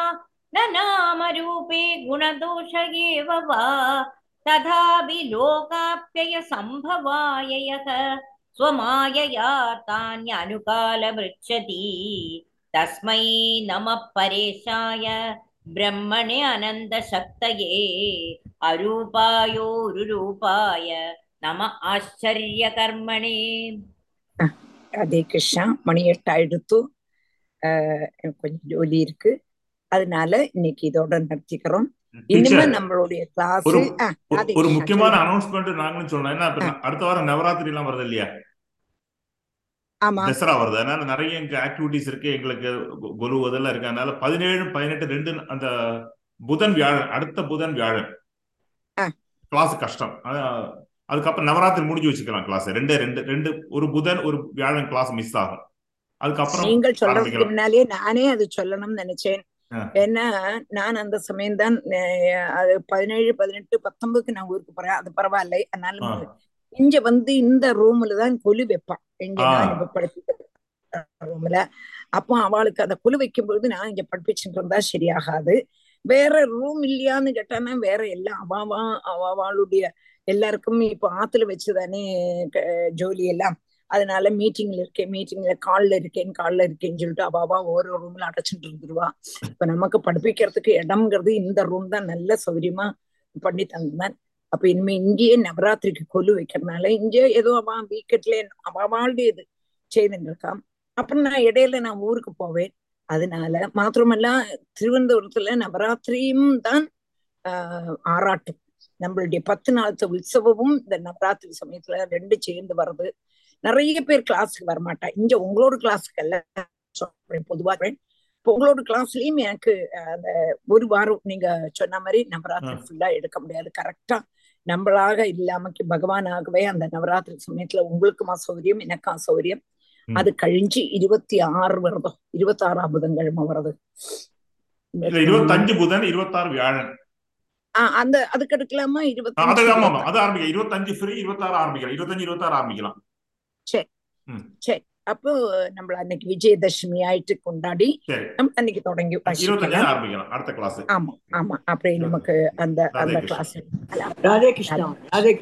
Speaker 2: ந நாம ரூபே குணதோஷ ஏவ வா तथापि लोकाप्ययसम्भवाय यः स्वमायया तान्यनुकालमृच्छति तस्मै नमः परेशाय ब्रह्मणे अनन्दशक्तये अरूपायोरुरूपाय नम आश्चर्यकर्मणे
Speaker 1: அதே கிருஷ்ணா மணி எட்டாயிடுத்து ஆஹ் எனக்கு கொஞ்சம் ஜோலி இருக்கு அதனால இன்னைக்கு இதோட நிறுத்திக்கிறோம் இனிமே
Speaker 4: டீச்சர்
Speaker 1: நம்மளுடைய கிளாஸ்
Speaker 4: ஒரு முக்கியமான அனௌன்ஸ்மெண்ட் நாங்களும் சொல்லணும். ஏன்னா இப்ப அடுத்த வாரம் நவராத்திரி எல்லாம் வருது இல்லையா? தசரா வருது. அதனால நிறைய எங்க ஆக்டிவிட்டிஸ் இருக்கு. எங்களுக்கு குரு இதெல்லாம் இருக்கு. அதனால பதினேழு பதினெட்டு ரெண்டு அந்த புதன் வியாழன் அடுத்த புதன் வியாழன். கிளாஸ் கஷ்டம். அது- அதுக்கப்புறம் நவராத்திரி முடிஞ்சு வச்சுக்கலாம் கிளாஸ் ரெண்டு ரெண்டு ரெண்டு ஒரு புதன் ஒரு வியாழன் கிளாஸ் மிஸ் ஆகும். அதுக்கப்புறம்
Speaker 1: நீங்கள் சொல்றதுக்கு முன்னாலே நானே அது சொல்லணும்னு நினைச்சேன். ஏன்னா நான் அந்த சமயம்தான் அஹ், அது பதினேழு பதினெட்டு பத்தொன்பதுக்கு நான் ஊருக்கு போறேன். அது பரவாயில்ல. அதனால இங்க வந்து இந்த ரூம்ல தான் கொலு வைப்பான். இங்க. நான் இப்ப படிப்பிக்கிற ரூம்ல அப்போ அவளுக்கு அந்த கொலு வைக்கும்போது நான் இங்க படிப்பிச்சுட்டு இருந்தா சரியாகாது. வேற ரூம் இல்லையான்னு கேட்டானா வேற எல்லாம் அவாவா அவளுடைய எல்லாருக்கும் இப்ப ஆத்துல வச்சுதானே ஜோலி எல்லாம். அதனால மீட்டிங்ல இருக்கேன் மீட்டிங்ல கால்ல இருக்கேன் கால்ல இருக்கேன்னு சொல்லிட்டு அவாவா ஒரு ரூம்ல அடைச்சிட்டு இருந்துருவா. இப்ப நமக்கு படிப்பிக்கிறதுக்கு இடம்ங்கிறது இந்த ரூம் தான் நல்ல சௌகரியமா பண்ணி தந்தான். அப்ப இனிமே இங்கேயே நவராத்திரிக்கு கொலு வைக்கிறதுனால இங்கே ஏதோ அவன் வீக்கெட்ல அவாவாளுடைய இது செய்துட்டு இருக்கான் அப்புறம் நான் இடையில நான் ஊருக்கு போவேன். அதனால மாத்திரமல்ல திருவனந்தபுரத்துல நவராத்திரியும் தான் ஆஹ் ஆராட்டும். நம்மளுடைய பத்து நாளத்து உற்சவமும் இந்த நவராத்திரி சமயத்துல ரெண்டு சேர்ந்து வர்றது நிறைய பேர் கிளாஸுக்கு வரமாட்டா. இங்க உங்களோட கிளாஸுக்கு எல்லாம் சொல்றேன் பொதுவா இப்போ உங்களோட கிளாஸ்லயும் எனக்கு அந்த ஒரு வாரம் நீங்க சொன்ன மாதிரி நவராத்திரி. ஃபுல்லா எடுக்க முடியாது. கரெக்டா நம்மளாக இல்லாமக்கு பகவானாகவே அந்த நவராத்திரி சமயத்துல உங்களுக்கும் அசௌகரியம் எனக்கும் அசௌகரியம். அது கழிஞ்சு இருபத்தி ஆறு வருதம் இருபத்தி ஆறாம் புதன்கிழமை வருது
Speaker 4: இருபத்தஞ்சு புதன் இருபத்தாறு வியாழன்.
Speaker 1: ஆஹ் அந்த அதுக்கு எடுக்கலாமா
Speaker 4: அது
Speaker 1: இருபத்தஞ்சு இருபத்தாறு
Speaker 4: அது ஆரம்பிக்கலாம். இருபத்தஞ்சு ஃப்ரீ இருபத்தாறு ஆரம்பிக்கலாம். ம்.
Speaker 1: சரி அப்போ நம்ம அன்னைக்கு விஜயதசமி ஆயிட்டு கொண்டாடி நம்ம அன்னைக்கு தொடங்கி ஆமா ஆமா அப்படியே நமக்கு அந்த அந்த கிளாஸ்
Speaker 8: ராதே கிருஷ்ணா ராதே